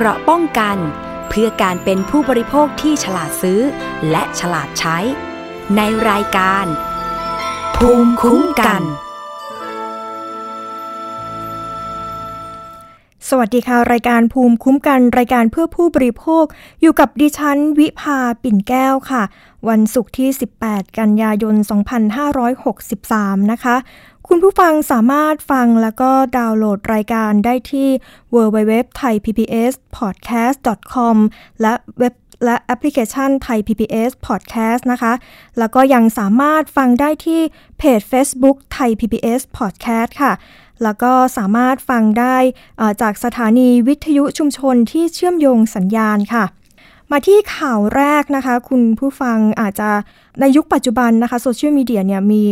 เกราะป้องกัน เพื่อการเป็นผู้บริโภคที่ฉลาดซื้อ และฉลาดใช้ ในรายการ ภูมิคุ้มกัน สวัสดีค่ะ รายการภูมิคุ้มกันรายการเพื่อผู้บริโภค อยู่กับดิฉัน วิภาปิ่นแก้วค่ะ วันศุกร์ที่ 18 กันยายน 2563 นะคะ คุณผู้ฟังสามารถฟังแล้วก็ดาวน์โหลดรายการได้ที่ www.thaipbspodcast.com และเว็บและแอปพลิเคชันไทย PBS Podcast นะคะ แล้วก็ยังสามารถฟังได้ที่เพจ Facebook ไทย PBS Podcast ค่ะ แล้วก็สามารถฟังได้จากสถานีวิทยุชุมชนที่เชื่อมโยงสัญญาณค่ะ มาที่ข่าวแรกนะคะ คุณผู้ฟังอาจจะในยุคปัจจุบันนะคะโซเชียลมีเดียเนี่ยมี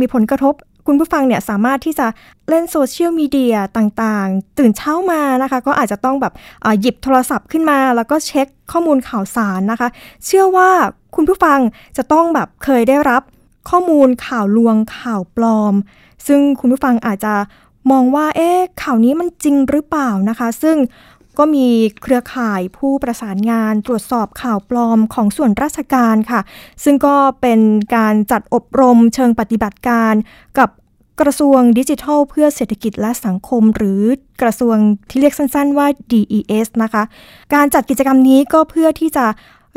มีผลกระทบ คุณผู้ฟังเนี่ยสามารถที่จะเล่นโซเชียลมีเดียต่างๆ ตื่นเช้ามานะคะ ก็อาจจะต้องแบบหยิบโทรศัพท์ขึ้นมา แล้วก็เช็คข้อมูลข่าวสารนะคะ เชื่อว่าคุณผู้ฟังจะต้องแบบเคยได้รับข้อมูลข่าวลวงข่าวปลอม ซึ่งคุณผู้ฟังอาจจะมองว่าเอ๊ะข่าวนี้มันจริงหรือเปล่านะคะ ซึ่ง ก็มีเครือข่ายผู้ประสานงานตรวจสอบข่าวปลอมของส่วนราชการค่ะ ซึ่งก็เป็นการจัดอบรมเชิงปฏิบัติการกับกระทรวงดิจิทัล เพื่อเศรษฐกิจและสังคม หรือกระทรวงที่เรียกสั้น ๆ ว่า DES นะคะ การจัดกิจกรรมนี้ก็เพื่อที่จะ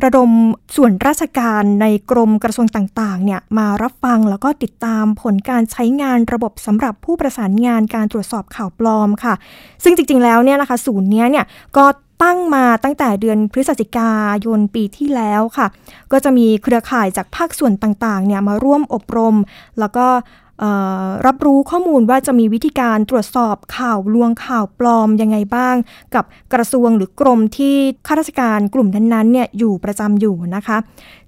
ระดมส่วนราชการในกรมกระทรวงต่างๆเนี่ยมารับฟังแล้วก็ติดตามผลการใช้งานระบบสำหรับผู้ประสานงานการตรวจสอบข่าวปลอมค่ะ ซึ่งจริงๆแล้วเนี่ยนะคะศูนย์นี้เนี่ยก็ตั้งมาตั้งแต่เดือนพฤศจิกายนปีที่แล้วค่ะ ก็จะมีเครือข่ายจากภาคส่วนต่างๆเนี่ยมาร่วมอบรม แล้วก็ รับรู้ข้อมูลว่าจะมีวิธีการตรวจสอบข่าวลวงข่าวปลอมยังไงบ้าง กับกระทรวงหรือกรมที่ข้าราชการกลุ่มนั้นๆเนี่ยอยู่ประจำอยู่นะคะ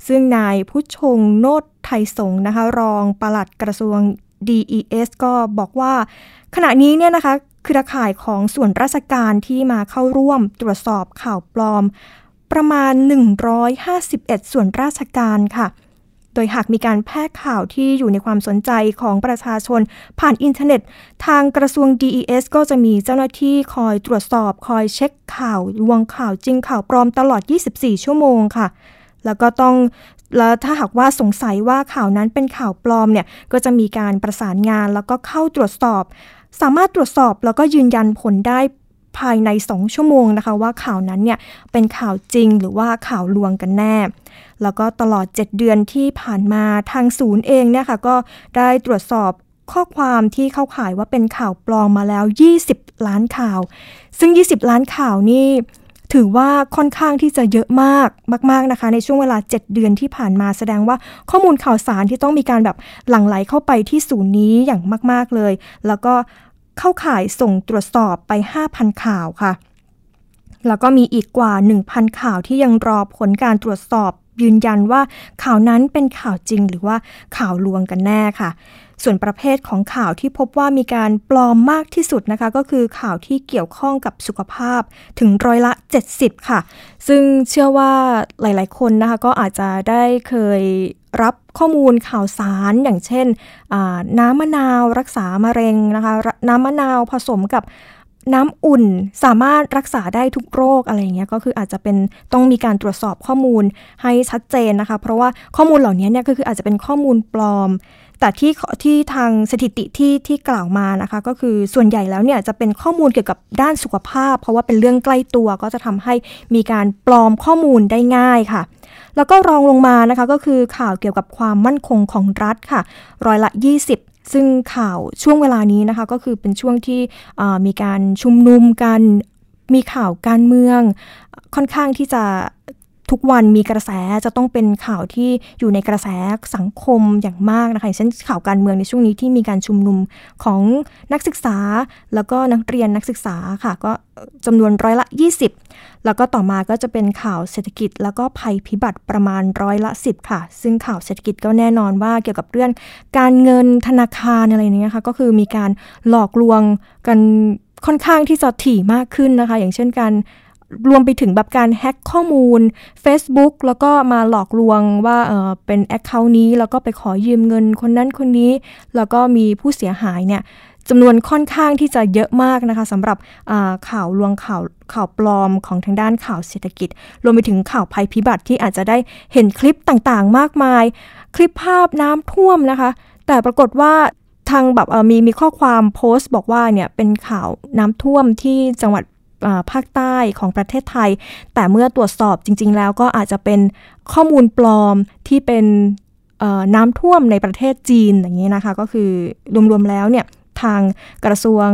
ซึ่งนายผู้ชงโนดไทยสงนะคะ รองปลัดกระทรวง DES ก็บอกว่า ขณะนี้เนี่ยนะคะเครือข่ายของส่วนราชการที่มาเข้าร่วมตรวจสอบข่าวปลอม ประมาณ 151 ส่วนราชการค่ะ โดยหากมีการแพร่ข่าวที่อยู่ในความสนใจของประชาชน ผ่านอินเทอร์เน็ต ทางกระทรวง DES ก็จะมีเจ้าหน้าที่คอยตรวจสอบ คอยเช็คข่าวลวงข่าวจริงข่าวปลอมตลอด 24 ชั่วโมงค่ะ แล้วก็ต้องแล้วถ้าหากว่าสงสัยว่าข่าวนั้นเป็นข่าวปลอมเนี่ยก็จะมีการประสานงานแล้วก็เข้าตรวจสอบ สามารถตรวจสอบแล้วก็ยืนยันผลได้ภายใน 2 ชั่วโมงนะคะ ว่าข่าวนั้นเนี่ยเป็นข่าวจริงหรือว่าข่าวลวงกันแน่ แล้วก็ตลอด 7 เดือนที่ผ่านมาทางศูนย์เองเนี่ยค่ะก็ได้ตรวจสอบข้อความที่เข้าข่ายว่าเป็นข่าวปลอมมาแล้ว 20 ล้านข่าว ซึ่ง 20 ล้านข่าวนี่ถือว่าค่อนข้างที่จะเยอะมากมาก ๆนะคะ ในช่วงเวลา 7 เดือนที่ผ่านมาแสดงว่าข้อมูลข่าวสารที่ต้องมีการแบบหลั่งไหลเข้าไปที่ศูนย์นี้อย่างมาก ๆเลย แล้วก็เข้าข่ายส่งตรวจสอบไป 5,000 ข่าวค่ะ แล้วก็มีอีกกว่า 1,000 ข่าวที่ยังรอผลการตรวจสอบ ยืนยันว่าข่าวนั้นเป็นข่าวจริงหรือว่าข่าวลวงกันแน่ค่ะ ส่วนประเภทของข่าวที่พบว่ามีการปลอมมากที่สุดนะคะ ก็คือข่าวที่เกี่ยวข้องกับสุขภาพถึงร้อยละ 70 ค่ะ ซึ่งเชื่อว่าหลาย ๆ คนนะคะก็อาจจะได้เคยรับข้อมูลข่าวสารอย่างเช่นน้ำมะนาวรักษามะเร็งนะคะ น้ำมะนาวผสมกับ น้ำอุ่นสามารถรักษาได้ทุกโรคอะไรเงี้ยก็คืออาจจะเป็นต้องมีการตรวจสอบข้อมูลให้ชัดเจนนะคะ เพราะว่าข้อมูลเหล่านี้เนี่ยก็คืออาจจะเป็นข้อมูลปลอม แต่ที่ที่ทางสถิติที่ที่กล่าวมานะคะ ก็คือส่วนใหญ่แล้วเนี่ยจะเป็นข้อมูลเกี่ยวกับด้านสุขภาพ เพราะว่าเป็นเรื่องใกล้ตัวก็จะทำให้มีการปลอมข้อมูลได้ง่ายค่ะแล้วก็รองลงมานะคะก็คือข่าวเกี่ยวกับความมั่นคงของรัฐค่ะ ร้อยละ 20 ซึ่งข่าวช่วงเวลานี้นะคะก็คือเป็นช่วงที่มีการชุมนุมกันมีข่าวการเมือง ค่อนข้างที่จะทุกวันมีกระแสจะต้องเป็นข่าวที่อยู่ในกระแสสังคมอย่างมากนะคะเช่นข่าวการเมืองในช่วงนี้ที่มีการชุมนุมของนักศึกษา แล้วก็นักเรียนนักศึกษาค่ะ ก็จำนวนร้อยละ 20 แล้วก็ต่อมาก็จะเป็นข่าวเศรษฐกิจ แล้วก็ภัยพิบัติประมาณร้อยละ 10 ค่ะ ซึ่งข่าวเศรษฐกิจก็แน่นอนว่าเกี่ยวกับเรื่องการเงินธนาคารอะไรนี้ค่ะก็คือมีการหลอกลวงกันค่อนข้างที่จะถี่มากขึ้นนะคะ อย่างเช่นการรวมไปถึงแบบการแฮ็กข้อมูล Facebook แล้วก็มาหลอกลวงว่าเออเป็นแอคเคาท์นี้ แล้วก็ไปขอยืมเงินคนนั้นคนนี้ แล้วก็มีผู้เสียหายเนี่ย จำนวนค่อนข้างที่จะเยอะมากนะคะสำหรับข่าวลวงข่าวข่าวปลอมของทางด้านข่าวเศรษฐกิจ รวมไปถึงข่าวภัยพิบัติที่อาจจะได้เห็นคลิปต่างๆ มากมาย คลิปภาพน้ำท่วมนะคะ แต่ปรากฏว่าทางแบบมีมีข้อความโพสต์บอกว่าเนี่ยเป็นข่าวน้ำท่วมที่จังหวัดภาคใต้ของประเทศไทย แต่เมื่อตรวจสอบจริง ๆ แล้วก็อาจจะเป็นข้อมูลปลอมที่เป็นน้ำท่วมในประเทศจีนอย่างนี้นะคะ ก็คือรวมๆแล้วเนี่ย ทางกระทรวง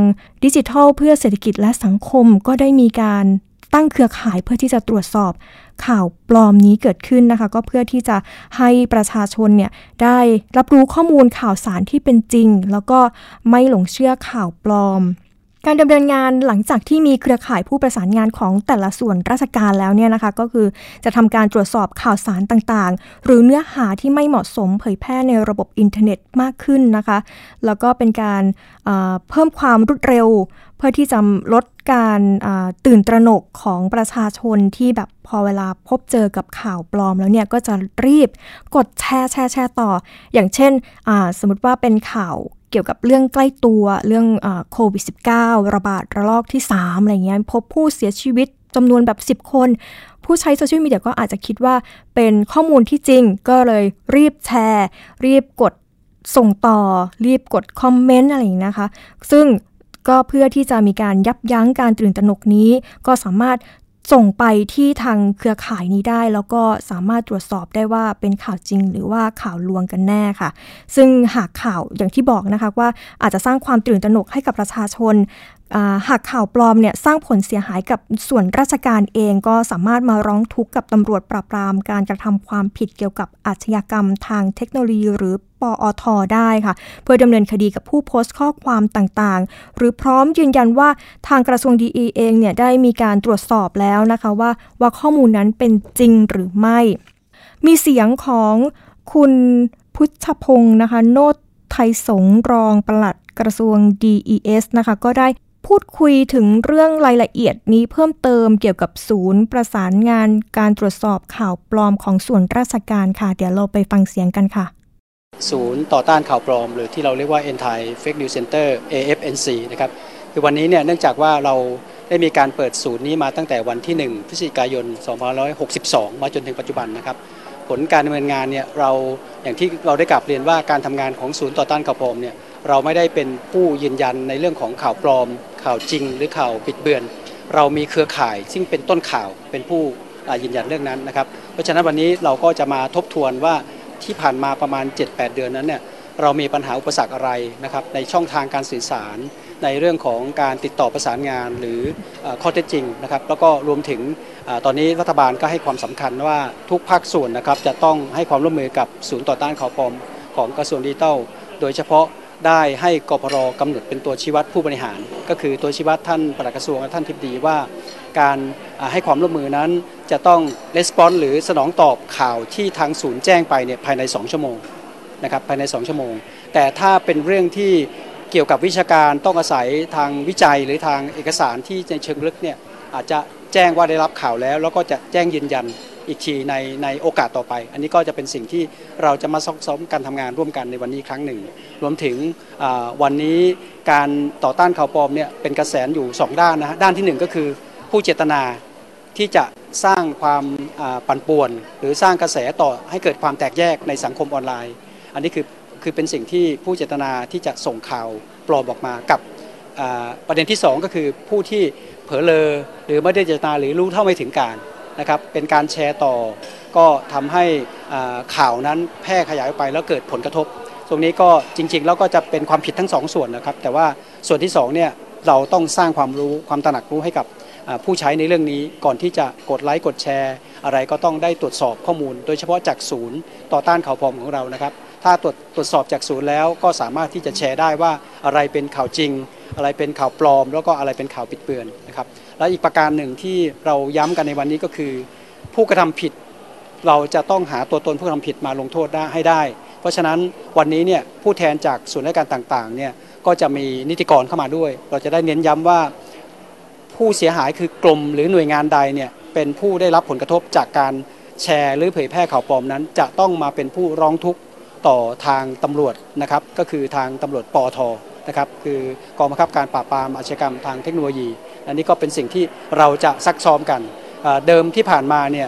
ดิจิทัล เพื่อเศรษฐกิจและสังคมก็ได้มีการตั้งเครือข่ายเพื่อที่จะตรวจสอบข่าวปลอมนี้เกิดขึ้นนะคะ ก็เพื่อที่จะให้ประชาชนเนี่ยได้รับรู้ข้อมูลข่าวสารที่เป็นจริง แล้วก็ไม่หลงเชื่อข่าวปลอม การดำเนินงานหลังจากที่มีเครือข่ายผู้ประสานงานของแต่ละส่วนราชการแล้วเนี่ยนะคะ ก็คือจะทำการตรวจสอบข่าวสารต่างๆ หรือเนื้อหาที่ไม่เหมาะสมเผยแพร่ในระบบอินเทอร์เน็ตมากขึ้นนะคะ แล้วก็เป็นการเพิ่มความรวดเร็ว เพื่อที่จะลดการตื่นตระหนกของประชาชนที่แบบพอเวลาพบเจอกับข่าวปลอมแล้วเนี่ยก็จะรีบกดแชร์แชร์แชร์ต่อ อย่างเช่นสมมติว่าเป็นข่าว เกี่ยวกับเรื่องใกล้ตัวเรื่องโควิด -19 ระบาดระลอกที่ 3 อะไรเงี้ยพบผู้เสียชีวิตจำนวนแบบ 10 คน ผู้ใช้โซเชียลมีเดียก็อาจจะคิดว่าเป็นข้อมูลที่จริง ก็เลยรีบแชร์ รีบกดส่งต่อ รีบกดคอมเมนต์อะไรอย่างนี้นะคะ ซึ่งก็เพื่อที่จะมีการยับยั้งการตื่นตระหนกนี้ ก็สามารถ ส่งไปที่ทางเครือข่ายนี้ได้ แล้วก็สามารถตรวจสอบได้ว่าเป็นข่าวจริง หรือว่าข่าวลวงกันแน่ค่ะ ซึ่งหากข่าวอย่างที่บอกนะคะว่าอาจจะสร้างความตื่นตระหนกให้กับประชาชน หากข่าวปลอมเนี่ยสร้างผลเสียหายกับส่วนราชการเองก็สามารถมาร้องทุกข์กับตำรวจปราบปรามการกระทำความผิดเกี่ยวกับอาชญากรรมทางเทคโนโลยีหรือปอทได้ค่ะ เพื่อดำเนินคดีกับผู้โพสต์ข้อความต่างๆ หรือพร้อมยืนยันว่าทางกระทรวงดีเองเนี่ยได้มีการตรวจสอบแล้วนะคะว่าว่าข้อมูลนั้นเป็นจริงหรือไม่ มีเสียงของคุณพุทธพงศ์นะคะ โนตไทยสงรองปลัดกระทรวง DES นะคะ ก็ได้ พูดคุยถึงเรื่องรายละเอียดนี้เพิ่มเติมเกี่ยวกับศูนย์ประสานงานการตรวจสอบข่าวปลอมของส่วนราชการค่ะ เดี๋ยวเราไปฟังเสียงกันค่ะ ศูนย์ต่อต้านข่าวปลอม หรือที่เราเรียกว่า Anti Fake News Center AFNC นะครับคือวันนี้เนี่ยเนื่องจากว่าเราได้มีการเปิดศูนย์นี้มาตั้งแต่วันที่ 1 พฤศจิกายน 2562 มาจนถึงปัจจุบันนะครับผลการดำเนินงานเนี่ยเราอย่างที่เราได้กลับเรียนว่าการทำงานของศูนย์ต่อต้านข่าวปลอมเนี่ย เราไม่ได้เป็นผู้ยืนยันในเรื่องของข่าวปลอม ข่าวจริง หรือข่าวปิดเบือน เรามีเครือข่าย ซึ่งเป็นต้นข่าวเป็นผู้ยืนยันเรื่องนั้นนะครับ เพราะฉะนั้นวันนี้เราก็จะมาทบทวนว่าที่ผ่านมาประมาณ 7-8 เดือนนั้นเนี่ยเรามีปัญหาอุปสรรคอะไรนะครับในช่องทางการสื่อสาร ในเรื่องของการติดต่อประสานงานหรือข้อเท็จจริงนะครับแล้วก็รวมถึงตอนนี้รัฐบาลก็ให้ความสำคัญว่าทุกภาคส่วนนะครับจะต้องให้ความร่วมมือกับศูนย์ต่อต้านข่าวปลอมของกระทรวงดิจิทัล โดยเฉพาะ ได้ให้กพรกำหนดเป็นตัวชี้วัดผู้บริหาร ก็คือตัวชี้วัดท่านปลัดกระทรวงและท่านทิบดีว่า การให้ความร่วมมือนั้นจะต้องレスปอนหรือสนองตอบข่าวที่ทางศูนย์แจ้งไปเนี่ยภายใน 2 ชั่วโมงนะครับภายใน 2 ชั่วโมง แต่ถ้าเป็นเรื่องที่เกี่ยวกับวิชาการต้องอาศัยทางวิจัยหรือทางเอกสารที่ในเชิงลึกเนี่ยอาจจะแจ้งว่าได้รับข่าวแล้ว แล้วก็จะแจ้งยืนยัน อีกทีในในโอกาสต่อไป อันนี้ก็จะเป็นสิ่งที่เราจะมาซ้อมการทำงานร่วมกันในวันนี้ครั้งหนึ่ง รวมถึงวันนี้การต่อต้านข่าวปลอมเนี่ยเป็นกระแสอยู่ 2 ด้านนะด้านที่ 1 ก็คือผู้เจตนาที่จะสร้างความปั่นป่วน หรือสร้างกระแสต่อให้เกิดความแตกแยกในสังคมออนไลน์ อันนี้คือคือเป็นสิ่งที่ผู้เจตนาที่จะส่งข่าวปลอมออกมากับประเด็นที่ 2 ก็คือผู้ที่เผลอเลอหรือไม่ได้เจตนาหรือรู้เท่าไม่ถึงการ นะครับเป็นการแชร์ต่อ ก็ทำให้ข่าวนั้นแพร่ขยายไปแล้วเกิดผลกระทบ ตรงนี้ก็จริง ๆ แล้วก็จะเป็นความผิดทั้งสองส่วนนะครับ แต่ว่าส่วนที่2เนี่ยเราต้องสร้างความรู้ความตระหนักรู้ให้กับผู้ใช้ในเรื่องนี้ก่อนที่จะกดไลค์กดแชร์ อะไรก็ต้องได้ตรวจสอบข้อมูล โดยเฉพาะจากศูนย์ต่อต้านข่าวปลอมของเรานะครับ ถ้าตรวจตรวจสอบจากศูนย์แล้วก็สามารถที่จะแชร์ได้ว่าอะไรเป็นข่าวจริง อะไรเป็นข่าวปลอม แล้วก็อะไรเป็นข่าวปิดเบือน และอีกประการหนึ่งที่เราย้ำกันในวันนี้ก็คือ ผู้กระทำผิดเราจะต้องหาตัวตนผู้กระทำผิดมาลงโทษได้ให้ได้ เพราะฉะนั้นวันนี้เนี่ยผู้แทนจากส่วนราชการต่างๆเนี่ยก็จะมีนิติกรเข้ามาด้วย เราจะได้เน้นย้ำว่าผู้เสียหายคือกลุ่มหรือหน่วยงานใดเนี่ยเป็นผู้ได้รับผลกระทบจากการแชร์หรือเผยแพร่ข่าวปลอมนั้น จะต้องมาเป็นผู้ร้องทุกข์ต่อทางตำรวจนะครับ ก็คือทางตำรวจปอทนะครับคือกองบังคับการปราบปรามอาชญากรรมทางเทคโนโลยี อันนี้ก็เป็นสิ่งที่เราจะซักซ้อมกันเดิมที่ผ่านมาเนี่ย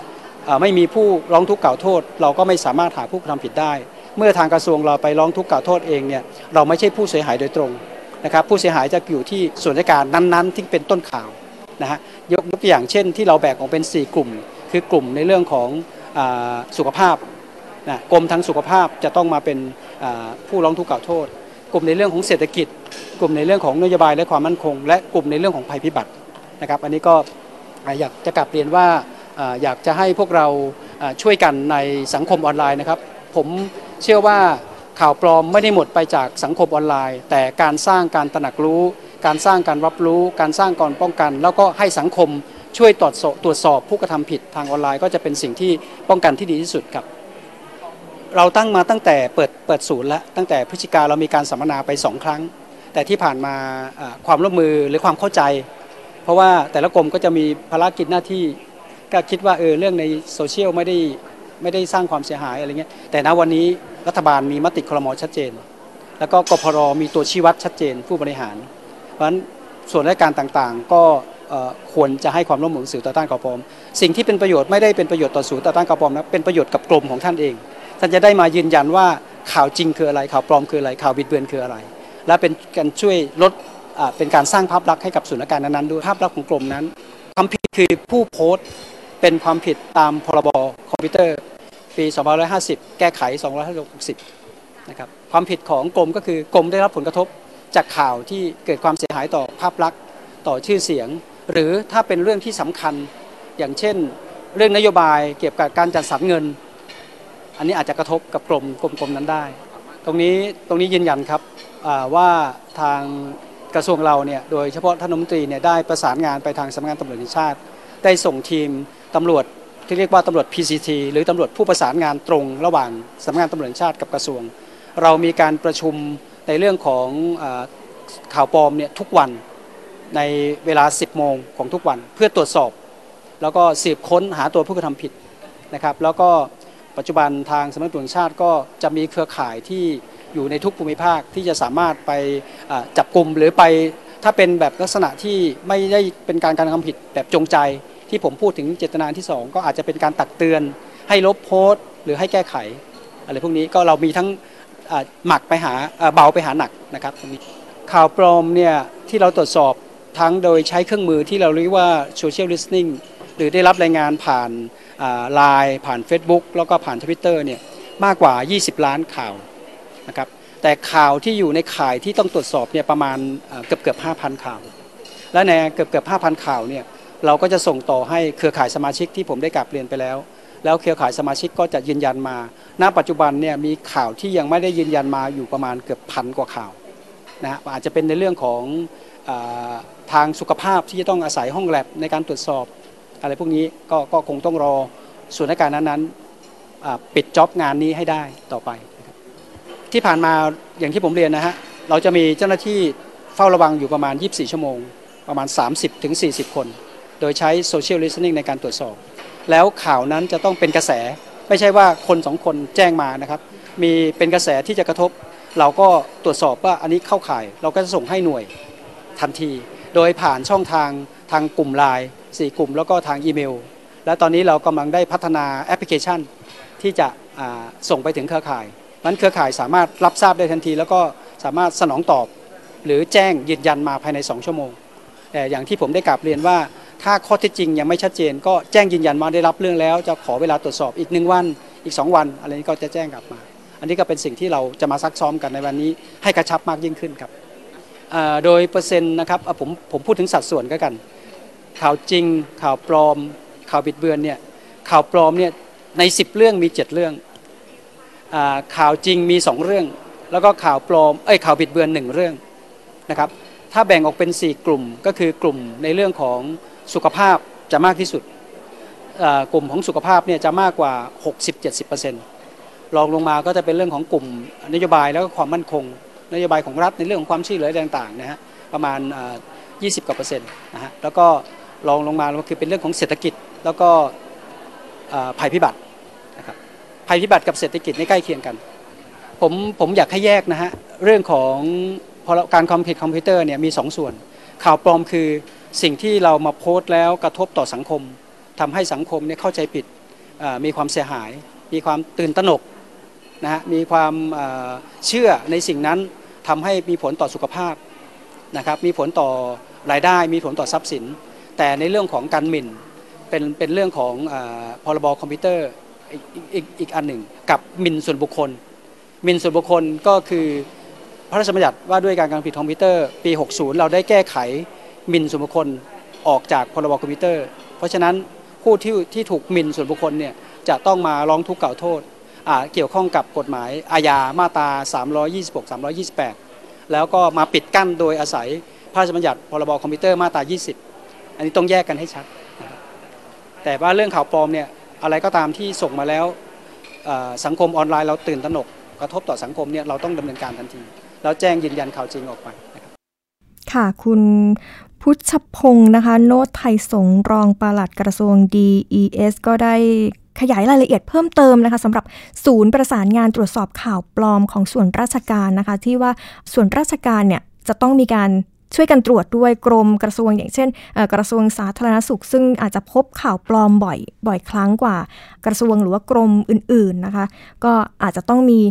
ไม่มีผู้ร้องทุกข์กล่าวโทษ เราก็ไม่สามารถหาผู้กระทำผิดได้ เมื่อทางกระทรวงเราไปร้องทุกข์กล่าวโทษเองเนี่ยเราไม่ใช่ผู้เสียหายโดยตรงนะครับผู้เสียหายจะอยู่ที่ส่วนราชการนั้นๆ ที่เป็นต้นข่าวนะฮะยกตัวอย่างเช่น ที่เราแบ่งออกเป็น 4 กลุ่ม คือกลุ่มในเรื่องของอสุขภาพนะกรมทางสุขภาพจะต้องมาเป็นผู้ร้องทุกข์กล่าวโทษ กลุ่มในเรื่องของเศรษฐกิจ กลุ่มในเรื่องของนโยบายและความมั่นคง และกลุ่มในเรื่องของภัยพิบัตินะครับอันนี้ก็อยากจะกลับเรียนว่าอยากจะให้พวกเราช่วยกันในสังคมออนไลน์นะครับ ผมเชื่อว่าข่าวปลอมไม่ได้หมดไปจากสังคมออนไลน์ แต่การสร้างการตระหนักรู้ การสร้างการรับรู้ การสร้างการป้องกัน แล้วก็ให้สังคมช่วยตรวจสอบตรวจสอบผู้กระทำผิดทางออนไลน์ ก็จะเป็นสิ่งที่ป้องกันที่ดีที่สุดครับ เราตั้งมาตั้งแต่เปิดเปิดศูนย์แล้วตั้งแต่พฤศจิกาเรามีการสัมมนาไปสองครั้ง แต่ที่ผ่านมาความร่วมมือหรือความเข้าใจ เพราะว่าแต่ละกรมก็จะมีภารกิจหน้าที่ก็คิดว่าเออเรื่องในโซเชียลไม่ได้ไม่ได้สร้างความเสียหายอะไรเงี้ยแต่ณวันนี้รัฐบาลมีมติคลมชัดเจน แล้วก็กพรมีตัวชี้วัดชัดเจนผู้บริหาร เพราะฉะนั้นส่วนราชการต่างๆ ก็ควรจะให้ความร่วมมือสื่อต่อต้านข่าวปลอม สิ่งที่เป็นประโยชน์ไม่ได้เป็นประโยชน์ต่อสื่อต่อต้านข่าวปลอมนะเป็นประโยชน์กับกลุ่มของท่านเอง ท่านจะได้มายืนยันว่าข่าวจริงคืออะไรข่าวปลอมคืออะไรข่าวบิดเบือนคืออะไร และเป็นการช่วยลดเป็นการสร้างภาพลักษณ์ให้กับส่วนราชการนั้นๆด้วยภาพลักษณ์ของกลุ่มนั้นความผิดคือผู้โพสต์เป็นความผิดตามพรบคอมพิวเตอร์ ปี 2550 แก้ไข 2560 นะครับความผิดของกรมก็คือกรมได้รับผลกระทบจากข่าวที่เกิดความเสียหายต่อภาพลักษณ์ต่อชื่อเสียง หรือถ้าเป็นเรื่องที่สำคัญอย่างเช่น เรื่องนโยบายเกี่ยวกับการจัดสรรเงิน อันนี้อาจจะกระทบกับกรมกรมนั้นได้ ตรงนี้ตรงนี้ยืนยันครับ ว่าทางกระทรวงเราเนี่ยโดยเฉพาะท่านรัฐมนตรีเนี่ยได้ประสานงานไปทางสำนักงานตำรวจแห่งชาติ ได้ส่งทีมตำรวจที่เรียกว่าตำรวจ PCT หรือตำรวจผู้ประสานงานตรงระหว่างสำนักงานตำรวจชาติกับกระทรวง เรามีการประชุมในเรื่องของข่าวปลอมเนี่ยทุกวันในเวลา 10 โมงของทุกวันเพื่อตรวจสอบ แล้วก็สืบค้นหาตัวผู้กระทำผิดนะครับ แล้วก็ปัจจุบันทางสำนักตำรวจชาติก็จะมีเครือข่ายที่ อยู่ในทุกภูมิภาคที่จะสามารถไปจับกลุ่มหรือไปถ้าเป็นแบบลักษณะที่ไม่ได้เป็นการการะทำผิดแบบจงใจ ที่ผมพูดถึงเจตนาที่ 2 ก็อาจจะเป็นการตักเตือน ให้ลบโพสต์ หรือให้แก้ไข อะไรพวกนี้ก็เรามีทั้งหมักไปหาเบาไปหาหนักนะครับตรงนี้ข่าวปลอมเนี่ยที่เราตรวจสอบทั้งโดยใช้เครื่องมือที่เราเรียกว่า social listening หรือได้รับรายงานผ่านไลน์ผ่าน Facebook แล้วก็ผ่าน Twitter เนี่ยมากกว่า 20 ล้านข่าว นะครับแต่ข่าวที่อยู่ในข่ายที่ต้องตรวจสอบเนี่ยประมาณเกือบเกือบ5,000ข่าว และในเกือบเกือบ5,000ข่าวเนี่ยเราก็จะส่งต่อให้เครือข่ายสมาชิกที่ผมได้กลับเรียนไปแล้ว แล้วเครือข่ายสมาชิกก็จะยืนยันมา ณ ปัจจุบันเนี่ยมีข่าวที่ยังไม่ได้ยืนยันมาอยู่ประมาณเกือบพันกว่าข่าวนะฮะอาจจะเป็นในเรื่องของอทางสุขภาพที่จะต้องอาศัยห้องแล็บในการตรวจสอบ อะไรพวกนี้ก็ก็คงต้องรอส่วนราชการนั้นๆปิด job งานนี้ให้ได้ต่อไป ที่ผ่านมาอย่างที่ผมเรียนนะฮะเราจะมีเจ้าหน้าที่เฝ้าระวังอยู่ประมาณ 24 ชั่วโมง ประมาณ 30-40คน โดยใช้ social listening ในการตรวจสอบ แล้วข่าวนั้นจะต้องเป็นกระแส ไม่ใช่ว่าคนสองคนแจ้งมานะครับ มีเป็นกระแสที่จะกระทบ เราก็ตรวจสอบว่าอันนี้เข้าข่าย เราก็จะส่งให้หน่วยทันที โดยผ่านช่องทางทางกลุ่มไลน์สี่กลุ่ม แล้วก็ทางอีเมล และตอนนี้เรากำลังได้พัฒนาแอปพลิเคชันที่จะส่งไปถึงเครือข่าย นั้นเครือข่ายสามารถรับทราบได้ทันที แล้วก็สามารถสนองตอบ หรือแจ้งยืนยันมาภายใน 2 ชั่วโมงแต่อย่างที่ผมได้กลับเรียนว่า ถ้าข้อเท็จจริงยังไม่ชัดเจน ก็แจ้งยืนยันมาได้รับเรื่องแล้ว จะขอเวลาตรวจสอบอีกหนึ่งวันอีก 2 วัน อะไรนี้ก็จะแจ้งกลับมา อันนี้ก็เป็นสิ่งที่เราจะมาซักซ้อมกันในวันนี้ให้กระชับมากยิ่งขึ้นครับโดยเปอร์เซ็นต์นะครับผมผมพูดถึงสัดส่วนก็กัน ข่าวจริงข่าวปลอม ข่าวบิดเบือนเนี่ยข่าวปลอมเนี่ยใน 10 เรื่องมี 7 เรื่อง ข่าวจริงมี 2 เรื่อง แล้วก็ข่าวปลอมเอ้ยข่าวบิดเบือน1เรื่องนะครับถ้าแบ่งออกเป็น 4 กลุ่มก็คือกลุ่มในเรื่องของสุขภาพจะมากที่สุดกลุ่มของสุขภาพเนี่ยจะมากกว่า 60-70%รองลงมาก็จะเป็นเรื่องของกลุ่มนโยบายแล้วก็ความมั่นคง นโยบายของรัฐในเรื่องของความช่วยเหลือต่างๆนะฮะประมาณ 20กว่าเปอร์เซ็นต์นะฮะแล้วก็รองลงมาก็คือเป็นเรื่องของเศรษฐกิจแล้วก็ภัยพิบัติ ภัยพิบัติกับเศรษฐกิจในใกล้เคียงกัน ผมผมอยากให้แยกนะฮะเรื่องของพอการความผิดคอมพิวเตอร์เนี่ยมี2สส่วน ข่าวปลอมคือสิ่งที่เรามาโพสต์แล้วกระทบต่อสังคมทำให้สังคมเนี่ยเข้าใจผิดมีความเสียหาย มีความตื่นตระหนกนะฮะมีความเชื่อในสิ่งนั้นทำให้มีผลต่อสุขภาพนะครับมีผลต่อรายได้มีผลต่อทรัพย์สิน แต่ในเรื่องของการหมิ่นเป็นเป็นเรื่องของพรบคอมพิวเตอร์ อีกอีกอันหนึ่ง กับหมิ่นส่วนบุคคล หมิ่นส่วนบุคคลก็คือพระราชบัญญัติว่าด้วยการการผิดคอมพิวเตอร์ปี 60 เราได้แก้ไขหมิ่นส่วนบุคคลออกจากพรบคอมพิวเตอร์ เพราะฉะนั้นผู้ที่ที่ถูกหมิ่นส่วนบุคคลเนี่ยจะต้องมาร้องทุกข์กล่าวโทษเกี่ยวข้องกับกฎหมายอาญามาตรา 326 328 แล้วก็มาปิดกั้นโดยอาศัยพระราชบัญญัติพรบคอมพิวเตอร์มาตรา 20 อันนี้ต้องแยกกันให้ชัด แต่ว่าเรื่องข่าวปลอมเนี่ย อะไรก็ตามที่ส่งมาแล้วสังคมออนไลน์เราตื่นตระหนกกระทบต่อสังคมเนี่ยเราต้องดำเนินการทันที แล้วแจ้งยืนยันข่าวจริงออกไปค่ะคุณพุทธพงศ์นะคะ โนตไทยสงรองปลัดกระทรวง DES ก็ได้ขยายรายละเอียดเพิ่มเติมนะคะสำหรับศูนย์ประสานงานตรวจสอบข่าวปลอมของส่วนราชการนะคะ ที่ว่าส่วนราชการเนี่ยจะต้องมีการ ช่วยกันตรวจด้วยกรมกระทรวงอย่างเช่นกระทรวงสาธารณสุข ซึ่งอาจจะพบข่าวปลอมบ่อยบ่อยครั้งกว่ากระทรวงหรือว่ากรมอื่นๆนะคะ ก็อาจจะต้องมี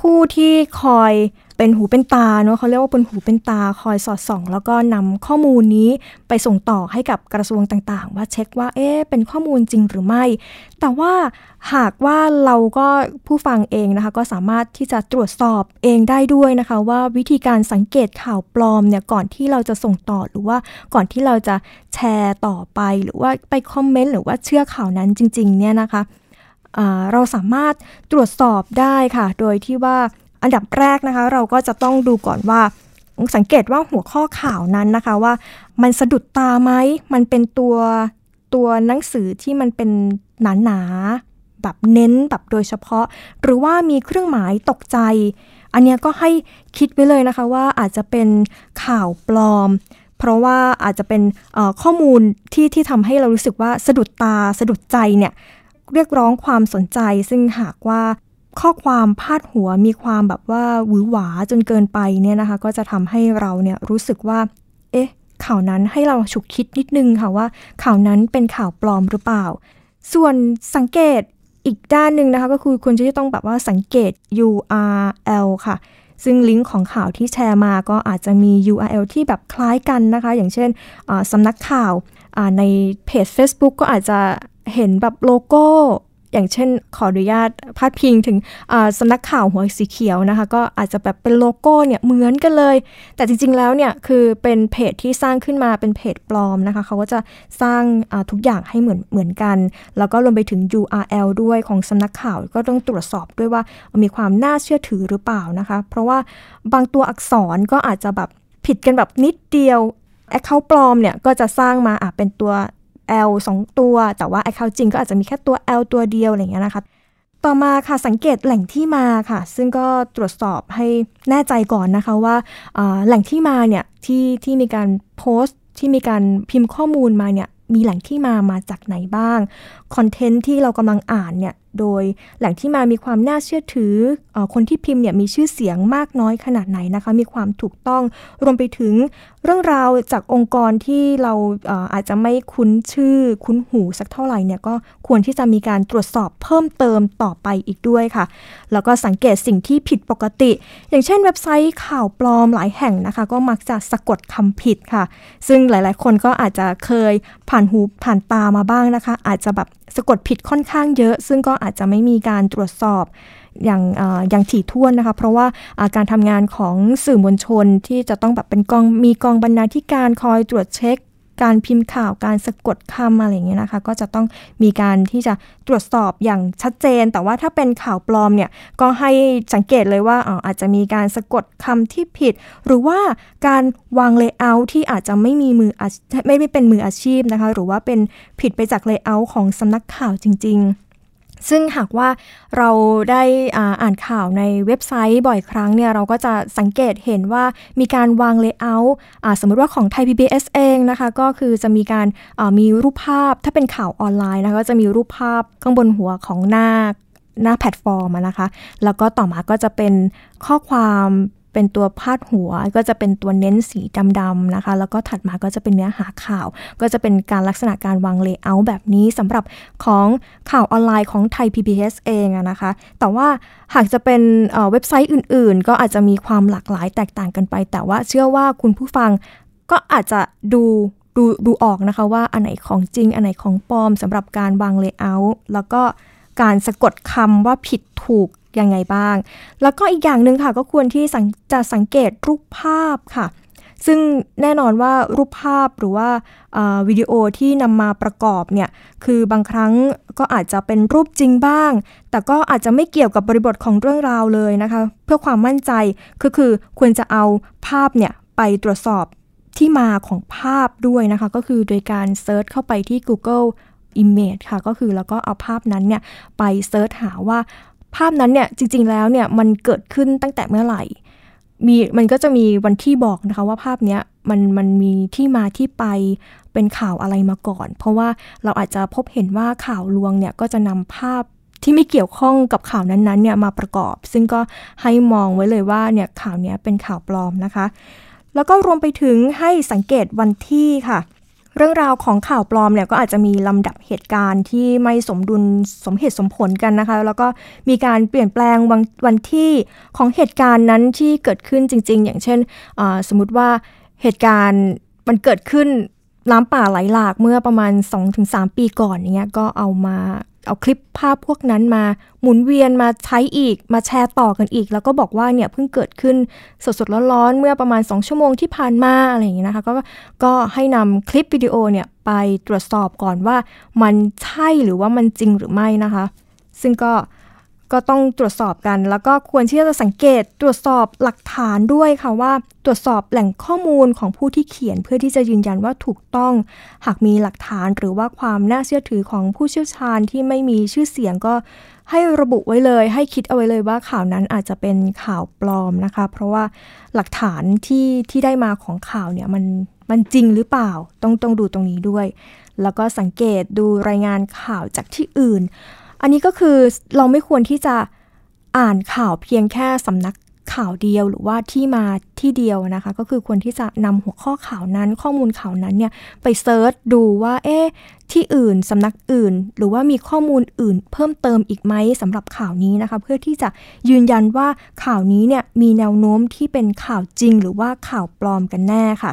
ผู้ที่คอย เป็นหูเป็นตาเนาะเขาเรียกว่าเป็นหูเป็นตาคอยสอดส่อง แล้วก็นำข้อมูลนี้ไปส่งต่อให้กับกระทรวงต่างๆ ว่าเช็คว่าเอ๊ะเป็นข้อมูลจริงหรือไม่ แต่ว่าหากว่าเราก็ผู้ฟังเองนะคะก็สามารถที่จะตรวจสอบเองได้ด้วยนะคะ ว่าวิธีการสังเกตข่าวปลอมเนี่ยก่อนที่เราจะส่งต่อหรือว่าก่อนที่เราจะแชร์ต่อไปหรือว่าไปคอมเมนต์หรือว่าเชื่อข่าวนั้นจริงๆเนี่ยนะคะเราสามารถตรวจสอบได้ค่ะ โดยที่ว่า อันดับแรกนะคะ เราก็จะต้องดูก่อนว่า สังเกตว่าหัวข้อข่าวนั้นนะคะว่า มันสะดุดตาไหมมันเป็นตัวตัวหนังสือที่มันเป็นหนาหนาแบบเน้นแบบโดยเฉพาะ หรือว่ามีเครื่องหมายตกใจ อันนี้ก็ให้คิดไว้เลยนะคะว่าอาจจะเป็นข่าวปลอม เพราะว่าอาจจะเป็นข้อมูลที่ที่ทำให้เรารู้สึกว่าสะดุดตาสะดุดใจเนี่ยเรียกร้องความสนใจ ซึ่งหากว่า ข้อความพาดหัวมีความแบบว่าหวือหวาจนเกินไปเนี่ยนะคะ ก็จะทำให้เราเนี่ยรู้สึกว่า เอ๊ะ ข่าวนั้นให้เราฉุกคิดนิดนึงค่ะว่า ข่าวนั้นเป็นข่าวปลอมหรือเปล่า ส่วนสังเกตอีกด้านหนึ่งนะคะ ก็คือคุณจะต้องแบบว่าสังเกต URL ค่ะ ซึ่งลิงก์ของข่าวที่แชร์มาก็อาจจะมี URL ที่แบบคล้ายกันนะคะ อย่างเช่นสำนักข่าวในเพจ Facebook ก็อาจจะเห็นแบบโลโก้ อย่างเช่นขออนุญาตพาดพิงถึงสำนักข่าวหัวสีเขียวนะคะ ก็อาจจะแบบเป็นโลโก้เนี่ยเหมือนกันเลย แต่จริงๆแล้วเนี่ยคือเป็นเพจที่สร้างขึ้นมาเป็นเพจปลอมนะคะ เขาก็จะสร้างทุกอย่างให้เหมือนเหมือนกัน แล้วก็รวมไปถึง URL ด้วยของสำนักข่าวก็ต้องตรวจสอบด้วยว่ามีความน่าเชื่อถือหรือเปล่านะคะ เพราะว่าบางตัวอักษรก็อาจจะแบบผิดกันแบบนิดเดียวแอคเคาท์ปลอมเนี่ยก็จะสร้างมาอะเป็นตัว L 2 ตัว แต่ว่า Account จริงก็อาจจะมีแค่ตัว L ตัวเดียวอะไรเงี้ยนะคะต่อมาค่ะสังเกตแหล่งที่มาค่ะ ซึ่งก็ตรวจสอบให้แน่ใจก่อนนะคะว่าแหล่งที่มาเนี่ยที่ที่มีการโพสต์ที่มีการพิมพ์ข้อมูลมาเนี่ยมีแหล่งที่มามาจากไหนบ้างคอนเทนต์ที่เรากำลังอ่านเนี่ย โดยแหล่งที่มามีความน่าเชื่อถืออคนที่พิมพ์เนี่ยมีชื่อเสียงมากน้อยขนาดไหนนะคะ มีความถูกต้องรวมไปถึงเรื่องราวจากองค์กรที่เราอาจจะไม่คุ้นชื่อคุ้นหูสักเท่าไหร่เนี่ยก็ควรที่จะมีการตรวจสอบเพิ่มเติมต่อไปอีกด้วยค่ะ แล้วก็สังเกตสิ่งที่ผิดปกติ อย่างเช่นเว็บไซต์ข่าวปลอมหลายแห่งนะคะ ก็มักจะสะกดคำผิดค่ะ ซึ่งหลายๆ คนก็อาจจะเคยผ่านหูผ่านตามาบ้างนะคะ อาจจะแบบ สะกดผิดค่อนข้างเยอะ ซึ่งก็อาจจะไม่มีการตรวจสอบอย่างอย่างถี่ถ้วนนะคะ เพราะว่าการทำงานของสื่อมวลชนที่จะต้องแบบเป็นกองมีกองบรรณาธิการคอยตรวจเช็ค การพิมพ์ข่าวการสะกดคำอะไรอย่างเงี้ยนะคะ ก็จะต้องมีการที่จะตรวจสอบอย่างชัดเจน แต่ว่าถ้าเป็นข่าวปลอมเนี่ยก็ให้สังเกตเลยว่าอ๋ออาจจะมีการสะกดคำที่ผิด หรือว่าการวาง layout ที่อาจจะไม่มีมือไม่ไม่เป็นมืออาชีพนะคะ หรือว่าเป็นผิดไปจาก layout ของสำนักข่าวจริง ๆ ซึ่งหากว่าเราได้อ่านข่าวในเว็บไซต์บ่อยครั้งเนี่ยเราก็จะสังเกตเห็นว่ามีการวาง layout สมมติว่าของไทย PBS เองนะคะก็คือจะมีการมีรูปภาพถ้าเป็นข่าวออนไลน์นะคะก็จะมีรูปภาพข้างบนหัวของหน้าหน้าแพลตฟอร์มนะคะ แล้วก็ต่อมาก็จะเป็นข้อความ เป็นตัวพาดหัว ก็จะเป็นตัวเน้นสีดำๆนะคะ แล้วก็ถัดมาก็จะเป็นเนื้อหาข่าว ก็จะเป็นการลักษณะการวาง layout แบบนี้สำหรับของข่าวออนไลน์ของไทย PBS เองนะคะ แต่ว่าหากจะเป็นเว็บไซต์อื่น ๆ ก็อาจจะมีความหลากหลายแตกต่างกันไป แต่ว่าเชื่อว่าคุณผู้ฟังก็อาจจะดูดูดูออกนะคะว่าอันไหนของจริง อันไหนของปลอมสำหรับการวาง layout แล้วก็การสะกดคำว่าผิดถูก ยังไงบ้าง แล้วก็อีกอย่างหนึ่งค่ะ ก็ควรที่จะสังเกตรูปภาพค่ะ ซึ่งแน่นอนว่ารูปภาพหรือว่าวิดีโอที่นำมาประกอบเนี่ย คือบางครั้งก็อาจจะเป็นรูปจริงบ้าง แต่ก็อาจจะไม่เกี่ยวกับบริบทของเรื่องราวเลยนะคะ เพื่อความมั่นใจก็คือควรจะเอาภาพเนี่ยไปตรวจสอบที่มาของภาพด้วยนะคะ ก็คือโดยการเซิร์ชเข้าไปที่ Google Image ค่ะ ก็คือแล้วก็เอาภาพนั้นเนี่ยไปเซิร์ชหาว่า ภาพนั้นเนี่ยจริงๆแล้วเนี่ยมันเกิดขึ้นตั้งแต่เมื่อไหร่ มีมันก็จะมีวันที่บอกนะคะว่าภาพเนี้ยมันมันมีที่มาที่ไปเป็นข่าวอะไรมาก่อน เพราะว่าเราอาจจะพบเห็นว่าข่าวลวงเนี่ยก็จะนำภาพที่ไม่เกี่ยวข้องกับข่าวนั้นๆเนี่ยมาประกอบ ซึ่งก็ให้มองไว้เลยว่าเนี่ยข่าวนี้เป็นข่าวปลอมนะคะ แล้วก็รวมไปถึงให้สังเกตวันที่ค่ะ เรื่องราวของข่าวปลอมเนี่ยก็อาจจะมีลำดับเหตุการณ์ที่ไม่สมดุลสมเหตุสมผลกันนะคะ แล้วก็มีการเปลี่ยนแปลงวันวันที่ของเหตุการณ์นั้นที่เกิดขึ้นจริง ๆ อย่างเช่นสมมติว่าเหตุการณ์มันเกิดขึ้นน้ำป่าไหลหลากเมื่อประมาณ 2-3 ปีก่อนเนี้ยก็เอามา เอาคลิปภาพพวกนั้นมาหมุนเวียนมาใช้อีกมาแชร์ต่อกันอีก แล้วก็บอกว่าเนี่ยเพิ่งเกิดขึ้นสดๆร้อนๆเมื่อประมาณ 2 ชั่วโมงที่ผ่านมาอะไรอย่างเงี้ยนะคะก็ก็ให้นำคลิปวิดีโอเนี่ยไปตรวจสอบก่อนว่ามันใช่หรือว่ามันจริงหรือไม่นะคะ ซึ่งก็ ก็ต้องตรวจสอบกัน แล้วก็ควรที่จะสังเกตตรวจสอบหลักฐานด้วยค่ะว่า ตรวจสอบแหล่งข้อมูลของผู้ที่เขียน เพื่อที่จะยืนยันว่าถูกต้อง หากมีหลักฐานหรือว่าความน่าเชื่อถือของผู้เชี่ยวชาญที่ไม่มีชื่อเสียงก็ให้ระบุไว้เลย ให้คิดเอาไว้เลยว่าข่าวนั้นอาจจะเป็นข่าวปลอมนะคะ เพราะว่าหลักฐานที่ที่ได้มาของข่าวเนี่ยมันมันจริงหรือเปล่า ต้องต้องดูตรงนี้ด้วย แล้วก็สังเกตดูรายงานข่าวจากที่อื่น อันนี้ก็คือเราไม่ควรที่จะอ่านข่าวเพียงแค่สำนักข่าวเดียวหรือว่าที่มาที่เดียวนะคะ ก็คือควรที่จะนำหัวข้อข่าวนั้น ข้อมูลข่าวนั้นเนี่ยไปเซิร์ชดูว่า เอ๊ะที่อื่นสำนักอื่น หรือว่ามีข้อมูลอื่น เพิ่มเติมอีกไหมสำหรับข่าวนี้นะคะ เพื่อที่จะยืนยันว่าข่าวนี้เนี่ยมีแนวโน้มที่เป็นข่าวจริง หรือว่าข่าวปลอมกันแน่ค่ะ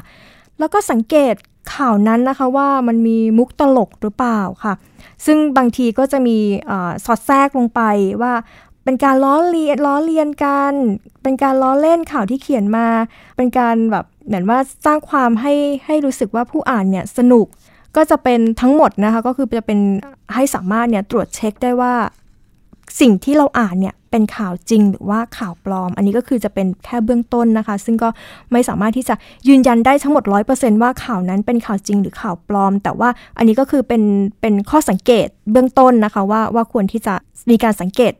แล้วก็สังเกตข่าวนั้นนะคะว่ามันมีมุกตลกหรือเปล่าค่ะ ซึ่งบางทีก็จะมีอสอดแทรกลงไปว่าเป็นการล้อเลียนล้อเลียนกัน เป็นการล้อเล่นข่าวที่เขียนมา เป็นการแบบเหมือนว่าสร้างความให้ให้รู้สึกว่าผู้อ่านเนี่ยสนุก ก็จะเป็นทั้งหมดนะคะ ก็คือจะเป็นให้สามารถเนี่ยตรวจเช็คได้ว่า สิ่งที่เราอ่านเนี่ยเป็นข่าวจริงหรือว่าข่าวปลอม อันนี้ก็คือจะเป็นแค่เบื้องต้นนะคะ ซึ่งก็ไม่สามารถที่จะยืนยันได้ทั้งหมด 100%ว่าข่าวนั้นเป็นข่าวจริงหรือข่าวปลอม แต่ว่าอันนี้ก็คือเป็นเป็นข้อสังเกตเบื้องต้นนะคะว่าว่าควรที่จะมีการสังเกต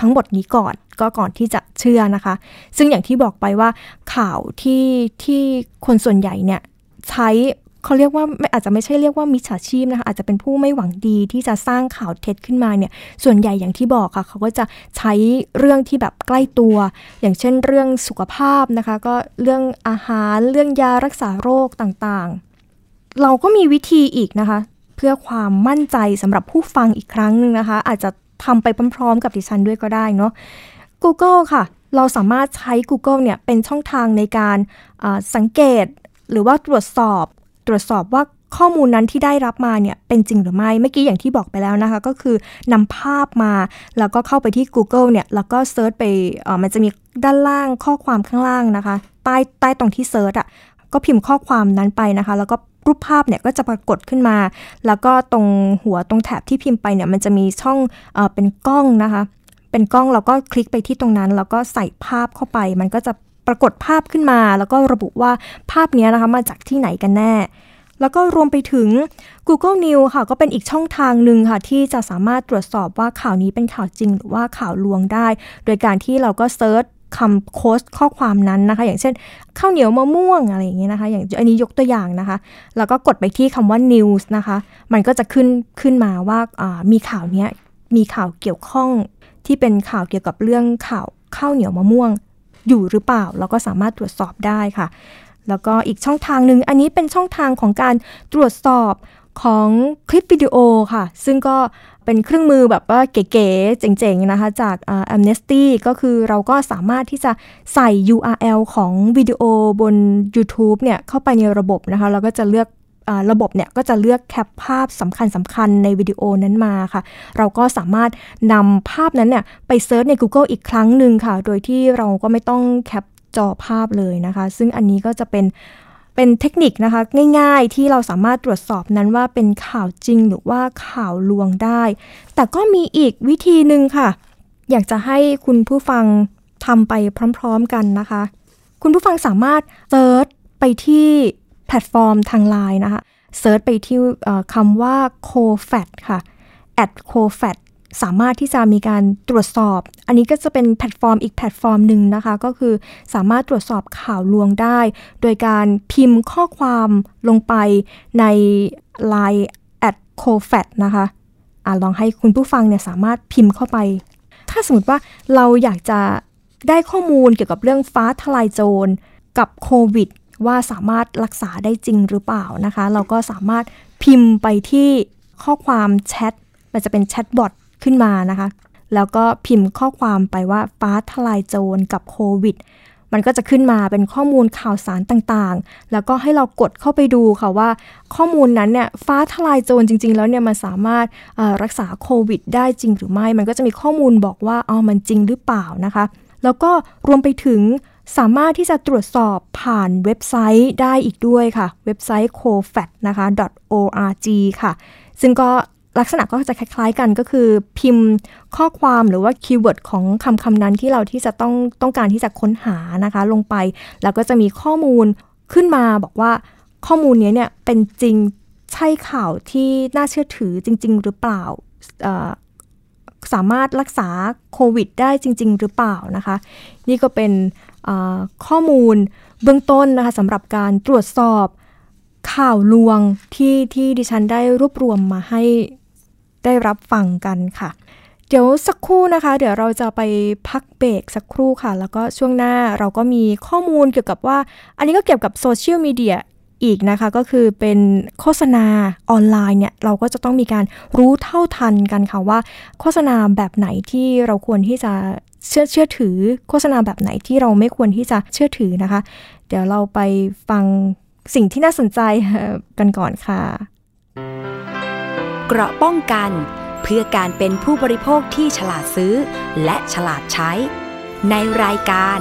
ทั้งหมดนี้ก่อนก็ก่อนที่จะเชื่อนะคะ ซึ่งอย่างที่บอกไปว่าข่าวที่ที่คนส่วนใหญ่เนี่ยใช้ เขาเรียกว่าอาจจะไม่ใช่เรียกว่ามิจฉาชีพนะคะอาจจะเป็นผู้ไม่หวังดีที่จะสร้างข่าวเท็จขึ้นมาเนี่ยส่วนใหญ่อย่างที่บอกค่ะเขาก็จะใช้เรื่องที่แบบใกล้ตัว อย่างเช่นเรื่องสุขภาพนะคะ ก็เรื่องอาหารเรื่องยารักษาโรคต่างๆ เราก็มีวิธีอีกนะคะ เพื่อความมั่นใจสำหรับผู้ฟังอีกครั้งหนึ่งนะคะ อาจจะทำไปพร้อมๆ กับดิฉันด้วยก็ได้เนาะ Google ค่ะ เราสามารถใช้ Google เนี่ยเป็นช่องทางในการสังเกต หรือว่าตรวจสอบ ตรวจสอบว่าข้อมูลนั้นที่ได้รับมาเนี่ยเป็นจริงหรือไม่ เมื่อกี้อย่างที่บอกไปแล้วนะคะ ก็คือนำภาพมา แล้วก็เข้าไปที่ Google เนี่ย แล้วก็ search ไปออมันจะมีด้านล่างข้อความข้างล่างนะคะ ใต้ใต้ตรงที่ search อะก็พิมพ์ข้อความนั้นไปนะคะ แล้วก็รูปภาพเนี่ยก็จะปรากฏขึ้นมา แล้วก็ตรงหัวตรงแถบที่พิมพ์ไปเนี่ยมันจะมีช่องเอเป็นกล้องนะคะ เป็นกล้องแล้วก็คลิกไปที่ตรงนั้น แล้วก็ใส่ภาพเข้าไป มันก็จะ ปรากฏภาพขึ้นมา แล้วก็ระบุว่าภาพนี้นะคะมาจากที่ไหนกันแน่ แล้วก็รวมไปถึง Google News ค่ะ ก็เป็นอีกช่องทางหนึ่งค่ะ ที่จะสามารถตรวจสอบว่าข่าวนี้เป็นข่าวจริง หรือว่าข่าวลวงได้ โดยการที่เราก็เซิร์ชคำโค้ดข้อความนั้นนะคะ อย่างเช่น ข้าวเหนียวมะม่วงอะไรอย่างเงี้ยนะคะ อย่างอันนี้ยกตัวอย่างนะคะ แล้วก็กดไปที่คำว่า news นะคะ มันก็จะขึ้นขึ้นมาว่ามีข่าวเนี้ยมีข่าวเกี่ยวข้องที่เป็นข่าวเกี่ยวกับเรื่องข่าวข้าวเหนียวมะม่วง อยู่หรือเปล่า เราก็สามารถตรวจสอบได้ค่ะ แล้วก็อีกช่องทางหนึ่งอันนี้เป็นช่องทางของการตรวจสอบของคลิปวิดีโอค่ะ ซึ่งก็เป็นเครื่องมือแบบว่าเก๋ๆเจ๋งๆนะคะ จาก Amnesty ก็คือเราก็สามารถที่จะใส่ URL ของวิดีโอบน YouTube เนี่ยเข้าไปในระบบนะคะ แล้วก็จะเลือก ระบบเนี่ยก็จะเลือกแคปภาพสำคัญสำคัญในวิดีโอนั้นมาค่ะ เราก็สามารถนำภาพนั้นเนี่ยไปเซิร์ชใน Google อีกครั้งหนึ่งค่ะ โดยที่เราก็ไม่ต้องแคปจอภาพเลยนะคะ ซึ่งอันนี้ก็จะเป็นเป็นเทคนิคนะคะ ง่ายๆที่เราสามารถตรวจสอบนั้นว่าเป็นข่าวจริงหรือว่าข่าวลวงได้ แต่ก็มีอีกวิธีหนึ่งค่ะ อยากจะให้คุณผู้ฟังทำไปพร้อม ๆกันนะคะ คุณผู้ฟังสามารถ search ไปที่ แพลตฟอร์มทางไลน์นะคะ search ไปที่คำว่า Cofact ค่ะ at Cofact สามารถที่จะมีการตรวจสอบ อันนี้ก็จะเป็นแพลตฟอร์มอีกแพลตฟอร์มหนึ่งนะคะ ก็คือสามารถตรวจสอบข่าวลวงได้ โดยการพิมพ์ข้อความลงไปใน Line at cofat นะคะอะลองให้คุณผู้ฟังเนี่ยสามารถพิมพ์เข้าไป ถ้าสมมติว่าเราอยากจะได้ข้อมูลเกี่ยวกับเรื่องฟ้าทลายโจรกับโควิด ว่าสามารถรักษาได้จริงหรือเปล่านะคะ เราก็สามารถพิมพ์ไปที่ข้อความแชทมันจะเป็นแชทบอทขึ้นมานะคะ แล้วก็พิมพ์ข้อความไปว่าฟ้าทลายโจรกับโควิด มันก็จะขึ้นมาเป็นข้อมูลข่าวสารต่างๆ แล้วก็ให้เรากดเข้าไปดูค่ะว่า ข้อมูลนั้นเนี่ยฟ้าทลายโจรจริง ๆ แล้วเนี่ยมันสามารถรักษาโควิด ได้จริงหรือไม่ มันก็จะมีข้อมูลบอกว่าอ๋อมันจริงหรือเปล่านะคะ แล้วก็รวมไปถึง สามารถที่จะตรวจสอบผ่านเว็บไซต์ได้อีกด้วยค่ะ เว็บไซต์ Cofact นะคะ .org ค่ะ ซึ่งก็ลักษณะก็จะคล้ายๆกันก็คือพิมพ์ข้อความหรือว่า keyword ของคำคำนั้นที่เราที่จะต้องต้องการที่จะค้นหานะคะ ลงไป แล้วก็จะมีข้อมูลขึ้นมาบอกว่าข้อมูลนี้เนี่ยเป็นจริงใช่ข่าวที่น่าเชื่อถือจริง ๆ หรือเปล่าสามารถรักษาโควิดได้จริง ๆ หรือเปล่านะคะ นี่ก็เป็น ข้อมูลเบื้องต้นนะคะสำหรับการตรวจสอบข่าวลวงที่ที่ดิฉันได้รวบรวมมาให้ได้รับฟังกันค่ะ เดี๋ยวสักครู่นะคะ เดี๋ยวเราจะไปพักเบรกสักครู่ค่ะ แล้วก็ช่วงหน้าเราก็มีข้อมูลเกี่ยวกับว่า อันนี้ก็เกี่ยวกับโซเชียลมีเดีย อีกนะคะ ก็คือเป็นโฆษณาออนไลน์เนี่ยเราก็จะต้องมีการรู้เท่าทันกันค่ะว่า โฆษณาแบบไหนที่เราควรที่จะเชื่อเชื่อถือ โฆษณาแบบไหนที่เราไม่ควรที่จะเชื่อถือนะคะ เดี๋ยวเราไปฟังสิ่งที่น่าสนใจกันก่อนค่ะ เกราะป้องกัน เพื่อการเป็นผู้บริโภคที่ฉลาดซื้อ และฉลาดใช้ ในรายการ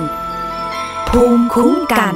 ภูมิคุ้มกัน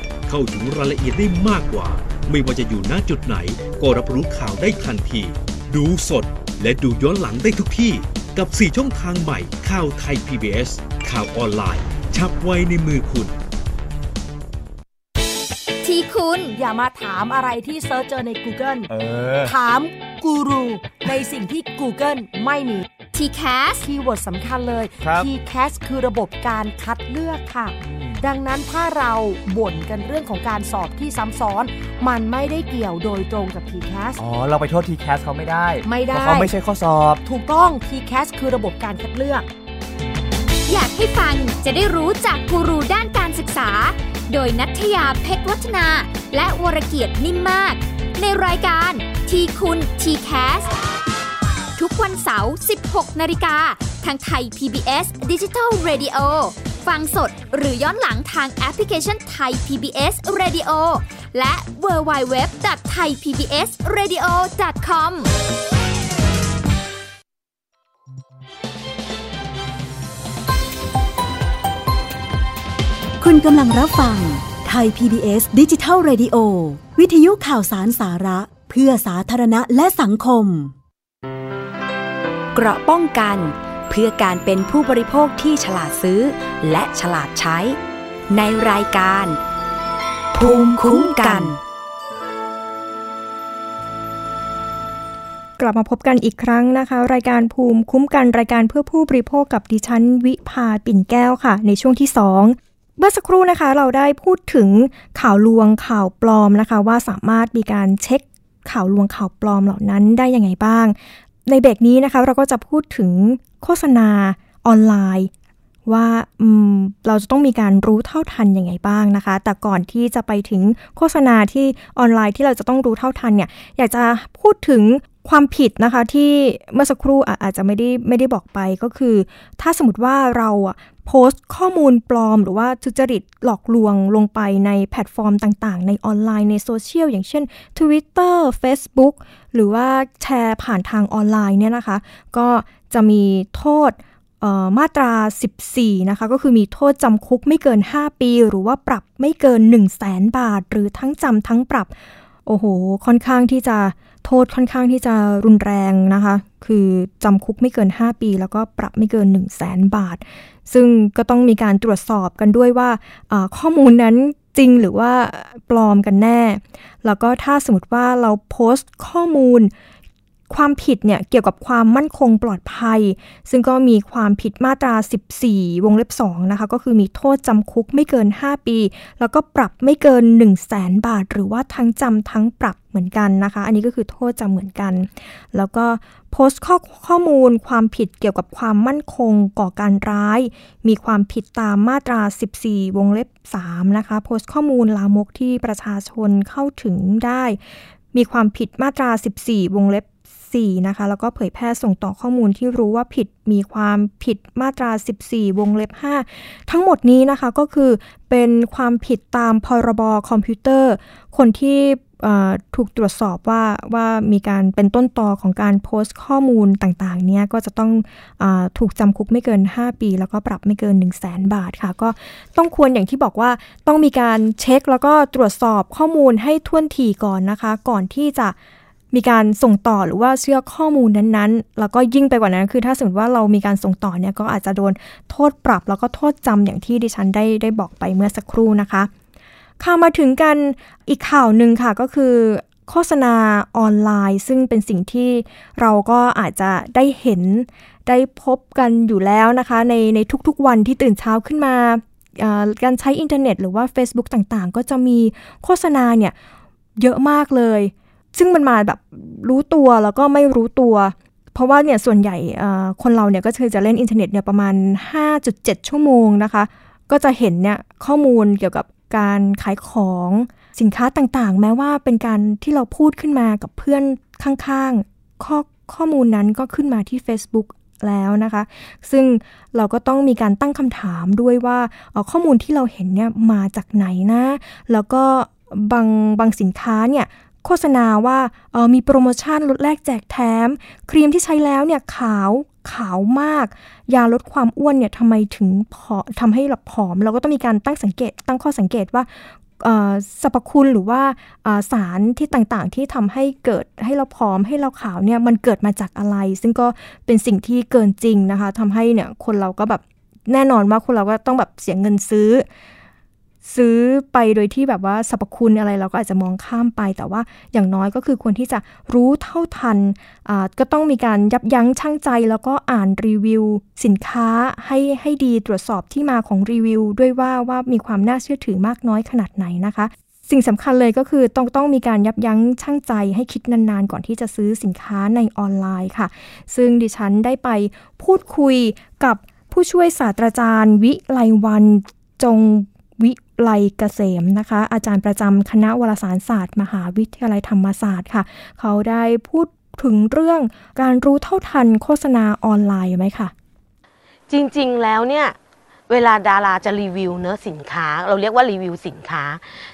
เข้าถึงรายละเอียดได้มากกว่า ไม่ว่าจะอยู่ณจุดไหน ก็รับรู้ข่าวได้ทันที ดูสดและดูย้อนหลังได้ทุกที่ กับ 4 ช่องทางใหม่ข่าวไทย PBS ข่าวออนไลน์ ฉับไว้ในมือคุณ ที่คุณอย่ามาถามอะไรที่ search เจอใน Google เออ ถามกูรูในสิ่งที่ Google ไม่มี t c a s คีย์เวิร์ดสำคัญเลย t c a s คือระบบการคัดเลือกค่ะ ดังนั้นถ้าเราบ่นกันเรื่องของการสอบที่ซ้ำซ้อน มันไม่ได้เกี่ยวโดยตรงกับ TCAS อ๋อ เราไปโทษ TCAS เขาไม่ได้ ไม่ได้เพราะเขาไม่ใช่ข้อสอบ ถูกต้อง TCAS คือระบบการคัดเลือก อยากให้ฟังจะได้รู้จากกูรูด้านการศึกษา โดยนัทยาเพชรวัฒนา และวรเกียดนิ่มมาก ในรายการทีคุณ TCAS ทุกวันเสาร์ 16 นาฬิกา ทางไทย PBS Digital Radio ฟังสดหรือย้อนหลังทางแอปพลิเคชันไทย PBS Radio และ w w w t h a i PBS Radio com คุณกำลังรับฟังไทย PBS ดิจิทัล Radio วิทยุข่าวสารสาระ เพื่อสาธารณะและสังคม เกราะป้องกัน เพื่อการเป็นผู้บริโภคที่ฉลาดซื้อ และฉลาดใช้ ในรายการ ภูมิคุ้มกัน กลับมาพบกันอีกครั้งนะคะ รายการภูมิคุ้มกันรายการเพื่อผู้บริโภคกับดิฉันวิภาปิ่นแก้วค่ะ ในช่วงที่ 2เมื่อสักครู่นะคะเราได้พูดถึงข่าวลวงข่าวปลอมนะคะ ว่าสามารถมีการเช็คข่าวลวงข่าวปลอมเหล่านั้นได้ยังไงบ้าง ในเบรกนี้นะคะเราก็จะพูดถึงโฆษณาออนไลน์ ว่าเราจะต้องมีการรู้เท่าทันยังไงบ้างนะคะ แต่ก่อนที่จะไปถึงโฆษณาที่ออนไลน์ที่เราจะต้องรู้เท่าทันเนี่ยอยากจะพูดถึงความผิดนะคะที่เมื่อสักครู่อาจจะไม่ได้ไม่ได้บอกไปก็คือ ถ้าสมมติว่าเราโพสต์ข้อมูลปลอม หรือว่าทุจริตหลอกลวงลงไปในแพลตฟอร์มต่างๆ ในออนไลน์ในโซเชียลอย่างเช่น Twitter Facebook หรือว่าแชร์ผ่านทางออนไลน์เนี่ยนะคะ ก็จะมีโทษมาตรา 14 นะคะ ก็คือมีโทษจำคุกไม่เกิน 5 ปี หรือว่าปรับไม่เกิน 1 0 0 0 0แสนบาท หรือทั้งจำทั้งปรับ โอ้โห ค่อนข้างที่จะโทษค่อนข้างที่จะรุนแรงนะคะ คือจำคุกไม่เกิน 5 ปี แล้วก็ปรับไม่เกิน 1 0 0 0 0แสนบาท ซึ่งก็ต้องมีการตรวจสอบกันด้วยว่าข้อมูลนั้น จริงหรือว่าปลอมกันแน่ แล้วก็ถ้าสมมติว่าเราโพสต์ข้อมูล ความผิดเนี่ยเกี่ยวกับความมั่นคงปลอดภัย ซึ่งก็มีความผิดมาตรา 14 วงเล็บ2นะคะก็คือมีโทษจำคุกไม่เกิน 5 ปี แล้วก็ปรับไม่เกิน 1 0 0 0 0แสนบาท หรือว่าทั้งจำทั้งปรับเหมือนกันนะคะ อันนี้ก็คือโทษจำเหมือนกัน แล้วก็โพสต์ข้อข้อมูลความผิดเกี่ยวกับความมั่นคงก่อการร้าย มีความผิดตามมาตรา 14 วงเล็บ3นะคะ โพสต์ข้อมูลลามกที่ประชาชนเข้าถึงได้ มีความผิดมาตรา 14 วงเล็บ 4 นะคะ แล้วก็เผยแพร่ส่งต่อข้อมูลที่รู้ว่าผิดมีความผิดมาตรา 14 วงเล็บ 5 ทั้งหมดนี้นะคะก็คือเป็นความผิดตามพรบคอมพิวเตอร์ คนที่ถูกตรวจสอบว่าว่ามีการเป็นต้นตอของการโพสต์ข้อมูลต่างๆเนี้ยก็จะต้องอถูกจำคุกไม่เกิน 5 ปี แล้วก็ปรับไม่เกิน 1 0 0 0 0แสนบาทค่ะ ก็ต้องควรอย่างที่บอกว่าต้องมีการเช็คแล้วก็ตรวจสอบข้อมูลให้ท่วนทีก่อนนะคะ ก่อนที่จะ มีการส่งต่อหรือว่าเชื่อข้อมูลนั้นๆ แล้วก็ยิ่งไปกว่านั้นคือ ถ้าสมมติว่าเรามีการส่งต่อเนี่ยก็อาจจะโดนโทษปรับแล้วก็โทษจำอย่างที่ดิฉันได้ได้บอกไปเมื่อสักครู่นะคะข่าวมาถึงกันอีกข่าวหนึ่งค่ะก็คือโฆษณาออนไลน์ ซึ่งเป็นสิ่งที่เราก็อาจจะได้เห็นได้พบกันอยู่แล้วนะคะ ในในทุกๆวันที่ตื่นเช้าขึ้นมาการใช้อินเทอร์เน็ต หรือว่า Facebook ต่างๆ ก็จะมีโฆษณาเนี่ยเยอะมากเลย ซึ่งมันมาแบบรู้ตัวแล้วก็ไม่รู้ตัว เพราะว่าเนี่ยส่วนใหญ่คนเราเนี่ยก็คือจะเล่นอินเทอร์เน็ตเนี่ยประมาณ 5.7 ชั่วโมงนะคะ ก็จะเห็นเนี่ยข้อมูลเกี่ยวกับการขายของสินค้าต่างๆ แม้ว่าเป็นการที่เราพูดขึ้นมากับเพื่อนข้างๆ ข้อข้อมูลนั้นก็ขึ้นมาที่ Facebook แล้วนะคะ ซึ่งเราก็ต้องมีการตั้งคำถามด้วยว่าข้อมูลที่เราเห็นเนี่ยมาจากไหนนะ แล้วก็บางบางสินค้าเนี่ย โฆษณาว่ามีโปรโมชั่นลดแลกแจกแถม ครีมที่ใช้แล้วเนี่ยขาวขาวมาก ยาลดความอ้วนเนี่ยทำไมถึงผอทำให้เราผอม เราก็ต้องมีการตั้งสังเกต ตั้งข้อสังเกตว่าสรรพคุณหรือว่าสารที่ต่างๆที่ทำให้เกิดให้เราผอมให้เราขาวเนี่ยมันเกิดมาจากอะไร ซึ่งก็เป็นสิ่งที่เกินจริงนะคะทำให้เนี่ยคนเราก็แบบแน่นอนว่าคนเราก็ต้องแบบเสียเงินซื้อ ซื้อไปโดยที่แบบว่าสรรพคุณอะไรเราก็อาจจะมองข้ามไป แต่ว่าอย่างน้อยก็คือควรที่จะรู้เท่าทันก็ต้องมีการยับยั้งชั่งใจ แล้วก็อ่านรีวิว สินค้าให้ให้ดีตรวจสอบที่มาของรีวิว ด้วยว่าว่ามีความน่าเชื่อถือมากน้อยขนาดไหนนะคะ สิ่งสำคัญเลยก็คือต้องต้องมีการยับยั้งชั่งใจ ให้คิดนานๆ ก่อนที่จะซื้อสินค้าในออนไลน์ค่ะ ซึ่งดิฉันได้ไปพูดคุยกับผู้ช่วยศาสตราจารย์ วิไลวันจง วิไลเกษมนะคะ อาจารย์ประจำคณะวารสารศาสตร์ มหาวิทยาลัยธรรมศาสตร์ค่ะ เขาได้พูดถึงเรื่องการรู้เท่าทันโฆษณาออนไลน์ไหมคะจริงๆแล้วเนี่ยเวลาดาราจะรีวิวเนื้อสินค้า เราเรียกว่ารีวิวสินค้า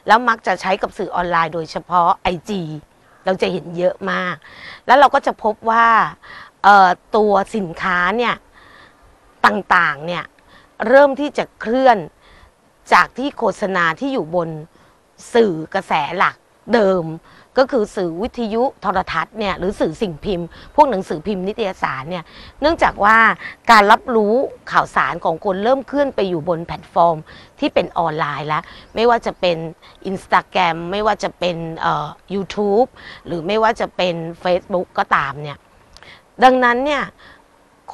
แล้วมักจะใช้กับสื่อออนไลน์โดยเฉพาะ IG เราจะเห็นเยอะมาก แล้วเราก็จะพบว่าตัวสินค้าเนี่ยต่างๆเนี่ยเริ่มที่จะเคลื่อน จากที่โฆษณาที่อยู่บนสื่อกระแสหลักเดิม ก็คือสื่อวิทยุโทรทัศน์เนี่ยหรือสื่อสิ่งพิมพ์ พวกหนังสือพิมพ์นิตยสารเนี่ยเนื่องจากว่าการรับรู้ข่าวสารของคนเริ่มเคลื่อนไปอยู่บนแพลตฟอร์ม ที่เป็นออนไลน์แล้ว ไม่ว่าจะเป็น Instagram ไม่ว่าจะเป็นเอ่อ YouTube หรือไม่ว่าจะเป็น Facebook ก็ตามเนี่ยดังนั้นเนี่ย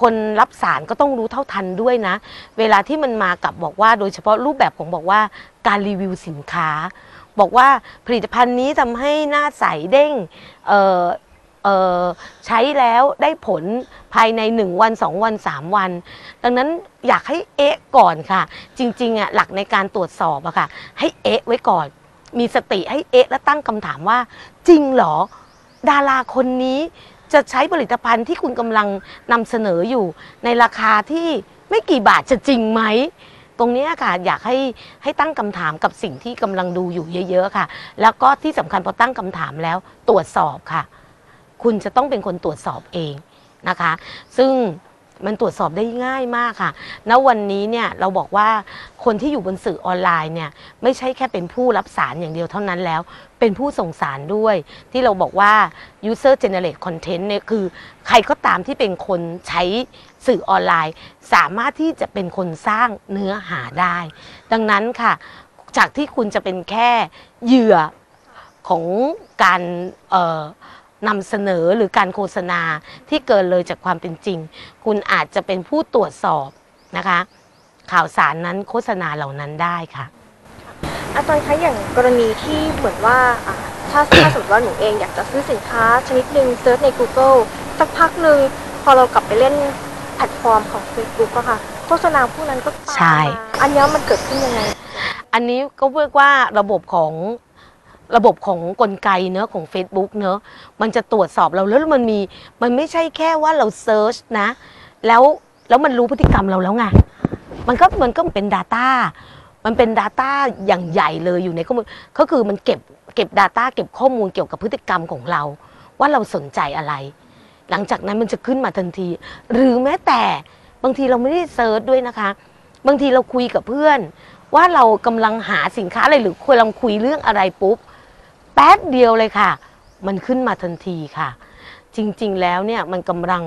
คนรับสารก็ต้องรู้เท่าทันด้วยนะ เวลาที่มันมากับบอกว่า โดยเฉพาะรูปแบบของบอกว่าการรีวิวสินค้า บอกว่าผลิตภัณฑ์นี้ทำให้หน้าใสเด้งใช้แล้วได้ผลภายใน 1 วัน 2 วัน 3 วัน ดังนั้นอยากให้เอ๊ะก่อนค่ะ จริงๆอะหลักในการตรวจสอบอะค่ะ ให้เอ๊ะไว้ก่อน มีสติให้เอ๊ะและตั้งคำถามว่า จริงเหรอ ดาราคนนี้ จะใช้ผลิตภัณฑ์ที่คุณกำลังนำเสนออยู่ในราคาที่ไม่กี่บาทจะจริงไหม ตรงนี้ค่ะอยากให้ให้ตั้งคำถามกับสิ่งที่กำลังดูอยู่เยอะๆค่ะ แล้วก็ที่สำคัญพอตั้งคำถามแล้วตรวจสอบค่ะ คุณจะต้องเป็นคนตรวจสอบเองนะคะ ซึ่งมันตรวจสอบได้ง่ายมากค่ะ ณ วันนี้เนี่ยเราบอกว่าคนที่อยู่บนสื่อออนไลน์เนี่ยไม่ใช่แค่เป็นผู้รับสารอย่างเดียวเท่านั้นแล้ว เป็นผู้ส่งสารด้วย ที่เราบอกว่า user generate content เนี่ยคือ ใครก็ตามที่เป็นคนใช้สื่อออนไลน์ สามารถที่จะเป็นคนสร้างเนื้อหาได้ ดังนั้นค่ะ จากที่คุณจะเป็นแค่เหยื่อของการนำเสนอหรือการโฆษณาที่เกินเลยจากความเป็นจริง คุณอาจจะเป็นผู้ตรวจสอบนะคะ ข่าวสารนั้นโฆษณาเหล่านั้นได้ค่ะ อาจารย์คะอย่างกรณีที่เหมือนว่าถ้าถ้าสมมติว่าหนูเองอยากจะซื้อสินค้าชนิดหนึ่ง search ใน Google สักพักหนึ่งพอเรากลับไปเล่นแพลตฟอร์มของ Facebook อะค่ะโฆษณาพวกนั้นก็ตามมาอันนี้มันเกิดขึ้นยังไง อันนี้ก็เรียกว่าระบบของระบบของกลไกเนื้อของ Facebook เนื้อมันจะตรวจสอบเราแล้วมันมีมันไม่ใช่แค่ว่าเรา search นะ แล้วแล้วมันรู้พฤติกรรมเราแล้วไงมันก็มันก็เป็น Data มันเป็น Data อย่างใหญ่เลยอยู่ในข้อมูลก็คือมันเก็บเก็บ Data เก็บข้อมูลเกี่ยวกับพฤติกรรมของเรา ว่าเราสนใจอะไร หลังจากนั้นมันจะขึ้นมาทันที หรือแม้แต่บางทีเราไม่ได้เซิร์ชด้วยนะคะ บางทีเราคุยกับเพื่อน ว่าเรากำลังหาสินค้าอะไรหรือควรลองคุยเรื่องอะไรปุ๊บแป๊บเดียวเลยค่ะ มันขึ้นมาทันทีค่ะ จริงๆแล้วเนี่ยมันกำลัง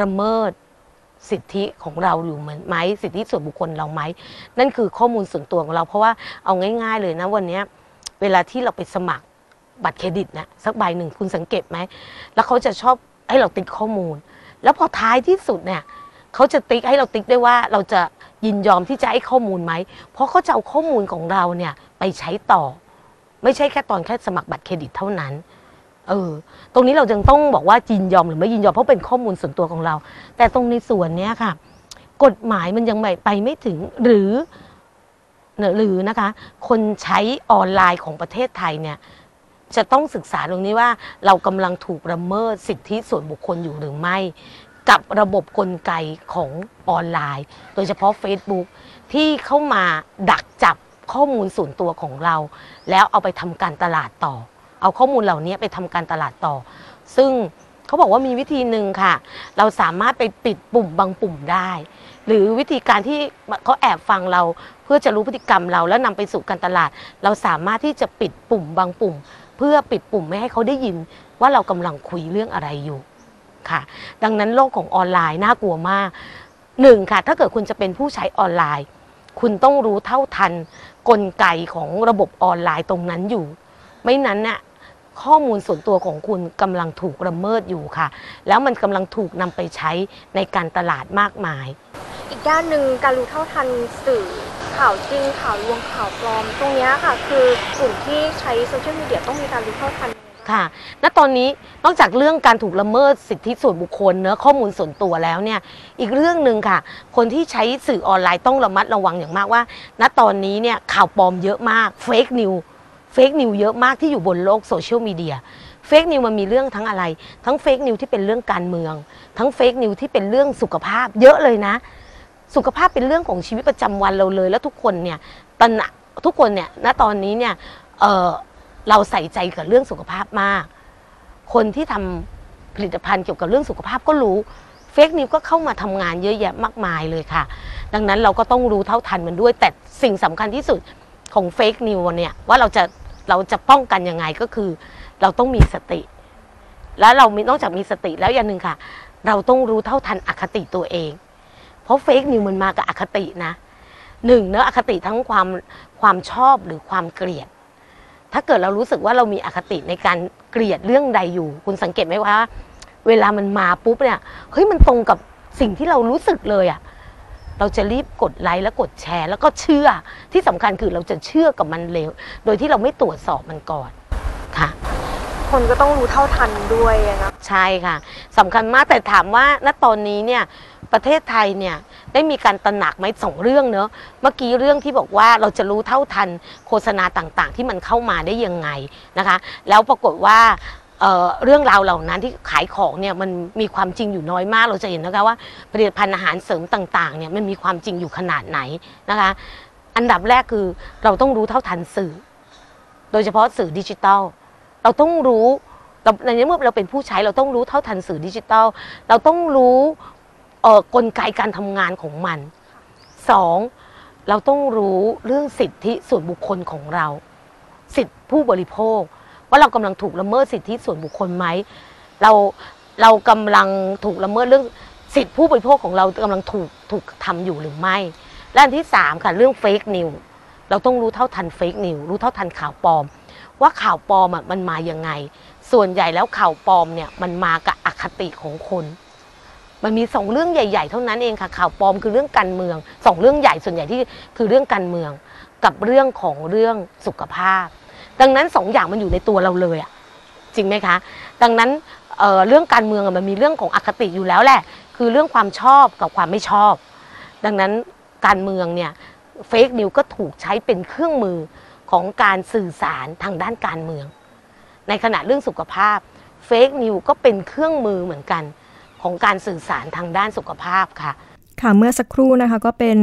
ระเมิด สิทธิของเราอยู่เหมือนไหมสิทธิส่วนบุคคลเราไหมนั่นคือข้อมูลส่วนตัวของเรา เพราะว่าเอาง่าย ๆ เลยนะวันนี้เวลาที่เราไปสมัครบัตรเครดิตนะสักใบหนึ่งคุณสังเกตไหมแล้วเขาจะชอบให้เราติ๊กข้อมูล แล้วพอท้ายที่สุดเนี่ยเขาจะติ๊กให้เราติ๊กได้ว่าเราจะยินยอมที่จะให้ข้อมูลไหม เพราะเขาจะเอาข้อมูลของเราเนี่ยไปใช้ต่อ ไม่ใช่แค่ตอนแค่สมัครบัตรเครดิตเท่านั้น เออ ตรงนี้เราจึงต้องบอกว่ายินยอมหรือไม่ยินยอมเพราะเป็นข้อมูลส่วนตัวของเรา แต่ตรงในส่วนนี้ค่ะ กฎหมายมันยังไม่ไปไม่ถึงหรือหรือนะคะ คนใช้ออนไลน์ของประเทศไทยเนี่ย จะต้องศึกษาตรงนี้ว่าเรากำลังถูกละเมิดสิทธิส่วนบุคคลอยู่หรือไม่ กับระบบกลไกของออนไลน์ โดยเฉพาะ Facebook ที่เข้ามาดักจับข้อมูลส่วนตัวของเรา แล้วเอาไปทำการตลาดต่อ เอาข้อมูลเหล่านี้ไปทำการตลาดต่อ ซึ่งเขาบอกว่ามีวิธีหนึ่งค่ะ เราสามารถไปปิดปุ่มบางปุ่มได้ หรือวิธีการที่เขาแอบฟังเราเพื่อจะรู้พฤติกรรมเราแล้วนำไปสู่การตลาด เราสามารถที่จะปิดปุ่มบางปุ่ม เพื่อปิดปุ่มไม่ให้เขาได้ยิน ว่าเรากำลังคุยเรื่องอะไรอยู่ค่ะ ดังนั้นโลกของออนไลน์น่ากลัวมากหนึ่งค่ะ ถ้าเกิดคุณจะเป็นผู้ใช้ออนไลน์ คุณต้องรู้เท่าทัน กลไกของระบบออนไลน์ตรงนั้นอยู่ ไม่นั้นน่ะ ข้อมูลส่วนตัวของคุณกำลังถูกละเมิดอยู่ค่ะ แล้วมันกำลังถูกนำไปใช้ในการตลาดมากมาย อีกด้านหนึ่งการรู้เท่าทันสื่อข่าวจริงข่าวลวงข่าวปลอม ตรงนี้ค่ะคือกลุ่มที่ใช้โซเชียลมีเดียต้องมีการรู้เท่าทันค่ะณตอนนี้นอกจากเรื่องการถูกละเมิดสิทธิส่วนบุคคลเนี่ยข้อมูลส่วนตัวแล้วเนี่ย อีกเรื่องหนึ่งค่ะ คนที่ใช้สื่อออนไลน์ต้องระมัดระวังอย่างมากว่า ณตอนนี้เนี่ยข่าวปลอมเยอะมาก fake news fake news เยอะมากที่อยู่บนโลกโซเชียลมีเดีย fake news มันมีเรื่องทั้งอะไร ทั้ง fake news ที่เป็นเรื่องการเมือง ทั้ง fake news ที่เป็นเรื่องสุขภาพเยอะเลยนะ สุขภาพเป็นเรื่องของชีวิตประจำวันเราเลย แล้วทุกคนเนี่ยตระหนักทุกคนเนี่ยณตอนนี้เนี่ยเเราใส่ใจกับเรื่องสุขภาพมาก คนที่ทำผลิตภัณฑ์เกี่ยวกับเรื่องสุขภาพก็รู้เฟกนิวก็เข้ามาทำงานเยอะแยะมากมายเลยค่ะ ดังนั้นเราก็ต้องรู้เท่าทันมันด้วย แต่สิ่งสำคัญที่สุดของเฟกนิวเนี่ยว่าเราจะ เราจะป้องกันยังไงก็คือ เราต้องมีสติ แล้วเรานอกจากมีสติแล้วอย่างหนึ่งค่ะ เราต้องรู้เท่าทันอคติตัวเอง เพราะเฟกนิวมันมากับอคตินะหนึ่งเนื้ออคติทั้งความความชอบหรือความเกลียด ถ้าเกิดเรารู้สึกว่าเรามีอคติในการเกลียดเรื่องใดอยู่ คุณสังเกตไหมว่า เวลามันมาปุ๊บเนี่ยเฮ้ยมันตรงกับสิ่งที่เรารู้สึกเลยอะ่ะ เราจะรีบกดไลค์และกดแชร์ แล้วก็เชื่อที่สำคัญคือเราจะเชื่อกับมันเร็ว โดยที่เราไม่ตรวจสอบมันก่อนค่ะ คนก็ต้องรู้เท่าทันด้วยนะใช่ค่ะสำคัญมากแต่ถามว่าณตอนนี้เนี่ยประเทศไทยเนี่ยได้มีการตระหนักไหมสองเรื่องเนอะเมื่อกี้เรื่องที่บอกว่าเราจะรู้เท่าทันโฆษณาต่างๆ ที่มันเข้ามาได้ยังไงนะคะ แล้วปรากฏว่า เเรื่องราวเหล่านั้นที่ขายของเนี่ยมันมีความจริงอยู่น้อยมากเราจะเห็นนะคะว่าผลิตภัณฑ์อาหารเสริมต่างๆเนี่ยมันมีความจริงอยู่ขนาดไหนนะคะ อันดับแรกคือเราต้องรู้เท่าทันสื่อ โดยเฉพาะสื่อดิจิทัลเราต้องรู้เราในเมื่อเราเป็นผู้ใช้เราต้องรู้เท่าทันสื่อดิจิทัลเราต้องรู้กลไกการทำงานของมันสองเราต้องรู้เรื่องสิทธิส่วนบุคคลของเรา สิทธิผู้บริโภค ว่าเรากำลังถูกละเมิดสิทธิส่วนบุคคลไหมเราเรากำลังถูกละเมิดเรื่องสิทธิผู้บริโภคของเรากำลังถูกถูกทำอยู่หรือไม่ และอันที่สามค่ะเรื่องเฟกนิวเราต้องรู้เท่าทันเฟกนิวรู้เท่าทันข่าวปลอม ว่าข่าวปลอมมันมายังไง ส่วนใหญ่แล้วข่าวปลอมเนี่ยมันมากับอคติของคนมันมีสองเรื่องใหญ่ๆ เท่านั้นเองค่ะข่าวปลอมคือเรื่องการเมืองสองเรื่องใหญ่ส่วนใหญ่ที่คือเรื่องการเมือง กับเรื่องของเรื่องสุขภาพ ดังนั้นสองอย่างมันอยู่ในตัวเราเลยอะจริงไหมคะ ดังนั้นเเรื่องการเมืองมันมีเรื่องของอคติอยู่แล้วแหละ คือเรื่องความชอบกับความไม่ชอบ ดังนั้นการเมืองเนี่ยเฟกนิวก็ถูกใช้เป็นเครื่องมือของการสื่อสารทางด้านการเมือง ในขณะเรื่องสุขภาพเฟกนิวก็เป็นเครื่องมือเหมือนกันของการสื่อสารทางด้านสุขภาพค่ะ ค่ะเมื่อสักครู่นะคะก็เป็น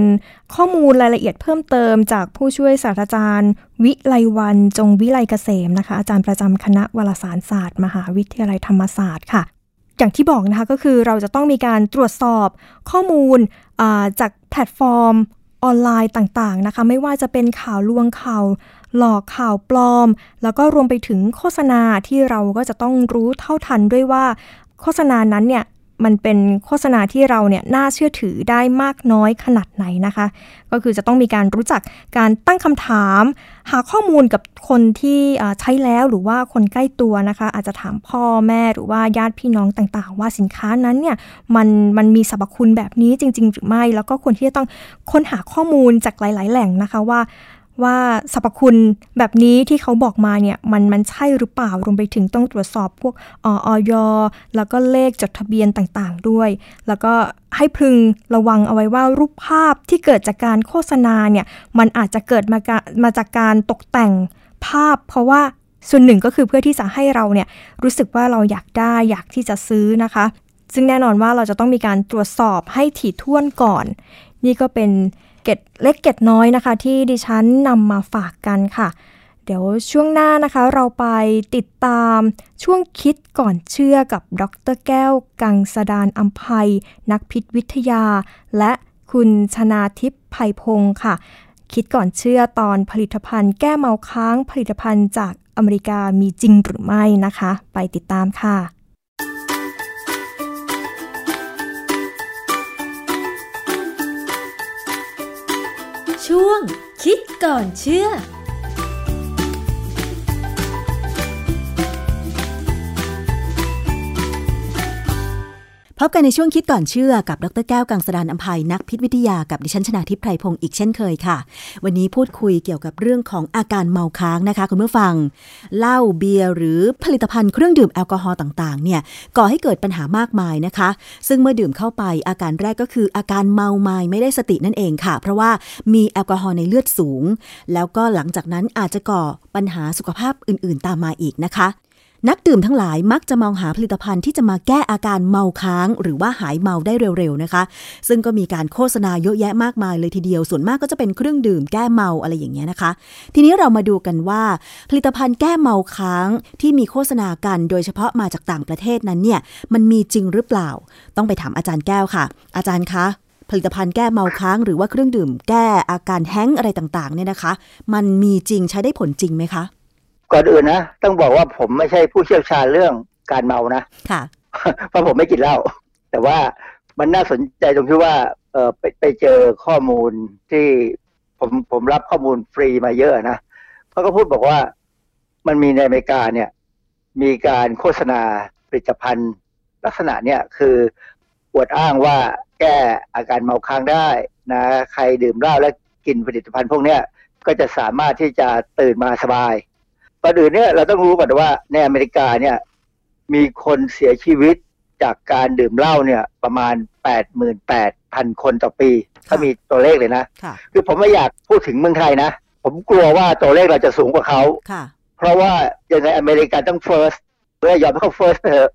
ข้อมูลรายละเอียดเพิ่มเติมจากผู้ช่วยศาสตราจารย์ วิไลวันจงวิไลเกษมนะคะ อาจารย์ประจำคณะวารสารศาสตร์ มหาวิทยาลัยธรรมศาสตร์ค่ะ อย่างที่บอกนะคะก็คือเราจะต้องมีการตรวจสอบข้อมูลจากแพลตฟอร์มออนไลน์ต่างๆนะคะ ไม่ว่าจะเป็นข่าวลวงข่าวหลอกข่าวปลอม แล้วก็รวมไปถึงโฆษณาที่เราก็จะต้องรู้เท่าทันด้วยว่าโฆษณานั้นเนี่ย มันเป็นโฆษณาที่เราเนี่ยน่าเชื่อถือได้มากน้อยขนาดไหนนะคะ ก็คือจะต้องมีการรู้จักการตั้งคำถาม หาข้อมูลกับคนที่ใช้แล้วหรือว่าคนใกล้ตัวนะคะ อาจจะถามพ่อแม่หรือว่าญาติพี่น้องต่างๆ ว่าสินค้านั้นเนี่ยมันมันมีสรรพคุณแบบนี้จริง ๆ หรือไม่ แล้วก็ควรที่จะต้องค้นหาข้อมูลจากหลาย ๆ แหล่งนะคะว่า ว่าสรรพคุณแบบนี้ที่เขาบอกมาเนี่ยมันมันใช่หรือเปล่ารวมไปถึงต้องตรวจสอบพวกออยแล้วก็เลขจดทะเบียนต่างๆด้วย แล้วก็ให้พึงระวังเอาไว้ว่ารูปภาพที่เกิดจากการโฆษณาเนี่ยมันอาจจะเกิดมามาจากการตกแต่งภาพ เพราะว่าส่วนหนึ่งก็คือเพื่อที่จะให้เราเนี่ยรู้สึกว่าเราอยากได้อยากที่จะซื้อนะคะ ซึ่งแน่นอนว่าเราจะต้องมีการตรวจสอบให้ถี่ถ้วนก่อน นี่ก็เป็น เก็ดเล็กเก็ดน้อยนะคะ ที่ดิฉันนำมาฝากกันค่ะ เดี๋ยวช่วงหน้านะคะ เราไปติดตามช่วงคิดก่อนเชื่อกับดรแก้ว กังสดานอัมภัย นักพิษวิทยา และคุณชนาทิพย์ไผ่พงค์ค่ะ คิดก่อนเชื่อตอนผลิตภัณฑ์แก้เมาค้างผลิตภัณฑ์จากอเมริกามีจริงหรือไม่นะคะ ไปติดตามค่ะ ช่วงคิดก่อนเชื่อ พบกันในช่วงคิดก่อนเชื่อกับดรแก้วกังสดานอัมภัยนักพิษวิทยากับดิฉันชนาทิพไพรพงศ์อีกเช่นเคยค่ะ วันนี้พูดคุยเกี่ยวกับเรื่องของอาการเมาค้างนะคะ คุณผู้ฟังเหล้าเบียร์หรือผลิตภัณฑ์เครื่องดื่มแอลกอฮอล์ต่างๆเนี่ยก่อให้เกิดปัญหามากมายนะคะ ซึ่งเมื่อดื่มเข้าไปอาการแรกก็คือ อาการเมาไมาไม่ได้สตินั่นเองค่ะ เพราะว่ามีแอลกอฮอล์ในเลือดสูง แล้วก็หลังจากนั้นอาจจะก่อปัญหาสุขภาพอื่น ๆ ตามมาอีกนะคะ นักดื่มทั้งหลายมักจะมองหาผลิตภัณฑ์ที่จะมาแก้อาการเมาค้าง หรือว่าหายเมาได้เร็วๆนะคะ ซึ่งก็มีการโฆษณาเยอะแยะมากมายเลยทีเดียว ส่วนมากก็จะเป็นเครื่องดื่มแก้เมาอะไรอย่างเงี้ยนะคะ ทีนี้เรามาดูกันว่า ผลิตภัณฑ์แก้เมาค้างที่มีโฆษณากันโดยเฉพาะมาจากต่างประเทศนั้นเนี่ยมันมีจริงหรือเปล่า ต้องไปถามอาจารย์แก้วค่ะ อาจารย์คะผลิตภัณฑ์แก้เมาค้าง หรือว่าเครื่องดื่มแก้อาการแห้งอะไรต่างๆเนี่ยนะคะ มันมีจริงใช้ได้ผลจริงไหมคะ ก่อนอื่นนะต้องบอกว่าผมไม่ใช่ผู้เชี่ยวชาญเรื่องการเมานะค่ะเพราะผมไม่กินเหล้าแต่ว่ามันน่าสนใจตรงที่ว่าเออไปไปเจอข้อมูลที่ผมผมรับข้อมูลฟรีมาเยอะนะเขาก็พูดบอกว่ามันมีในอเมริกาเนี่ย มีการโฆษณาผลิตภัณฑ์ ลักษณะเนี่ยคืออวดอ้างว่าแก้อาการเมาค้างได้นะใครดื่มเหล้าและกินผลิตภัณฑ์พวกเนี้ยก็จะสามารถที่จะตื่นมาสบาย ก่อนอื่นเนี่ยเราต้องรู้ก่อนว่าในอเมริกาเนี่ย มีคนเสียชีวิตจากการดื่มเหล้าเนี่ยประมาณ88,000คนต่อปี ถ้ามีตัวเลขเลยนะค่ะคือผมไม่อยากพูดถึงเมืองไทยนะ ผมกลัวว่าตัวเลขเราจะสูงกว่าเขาค่ะเพราะว่ายังไงอเมริกาต้อง first เพื่อยอมให้เขา first เถอะ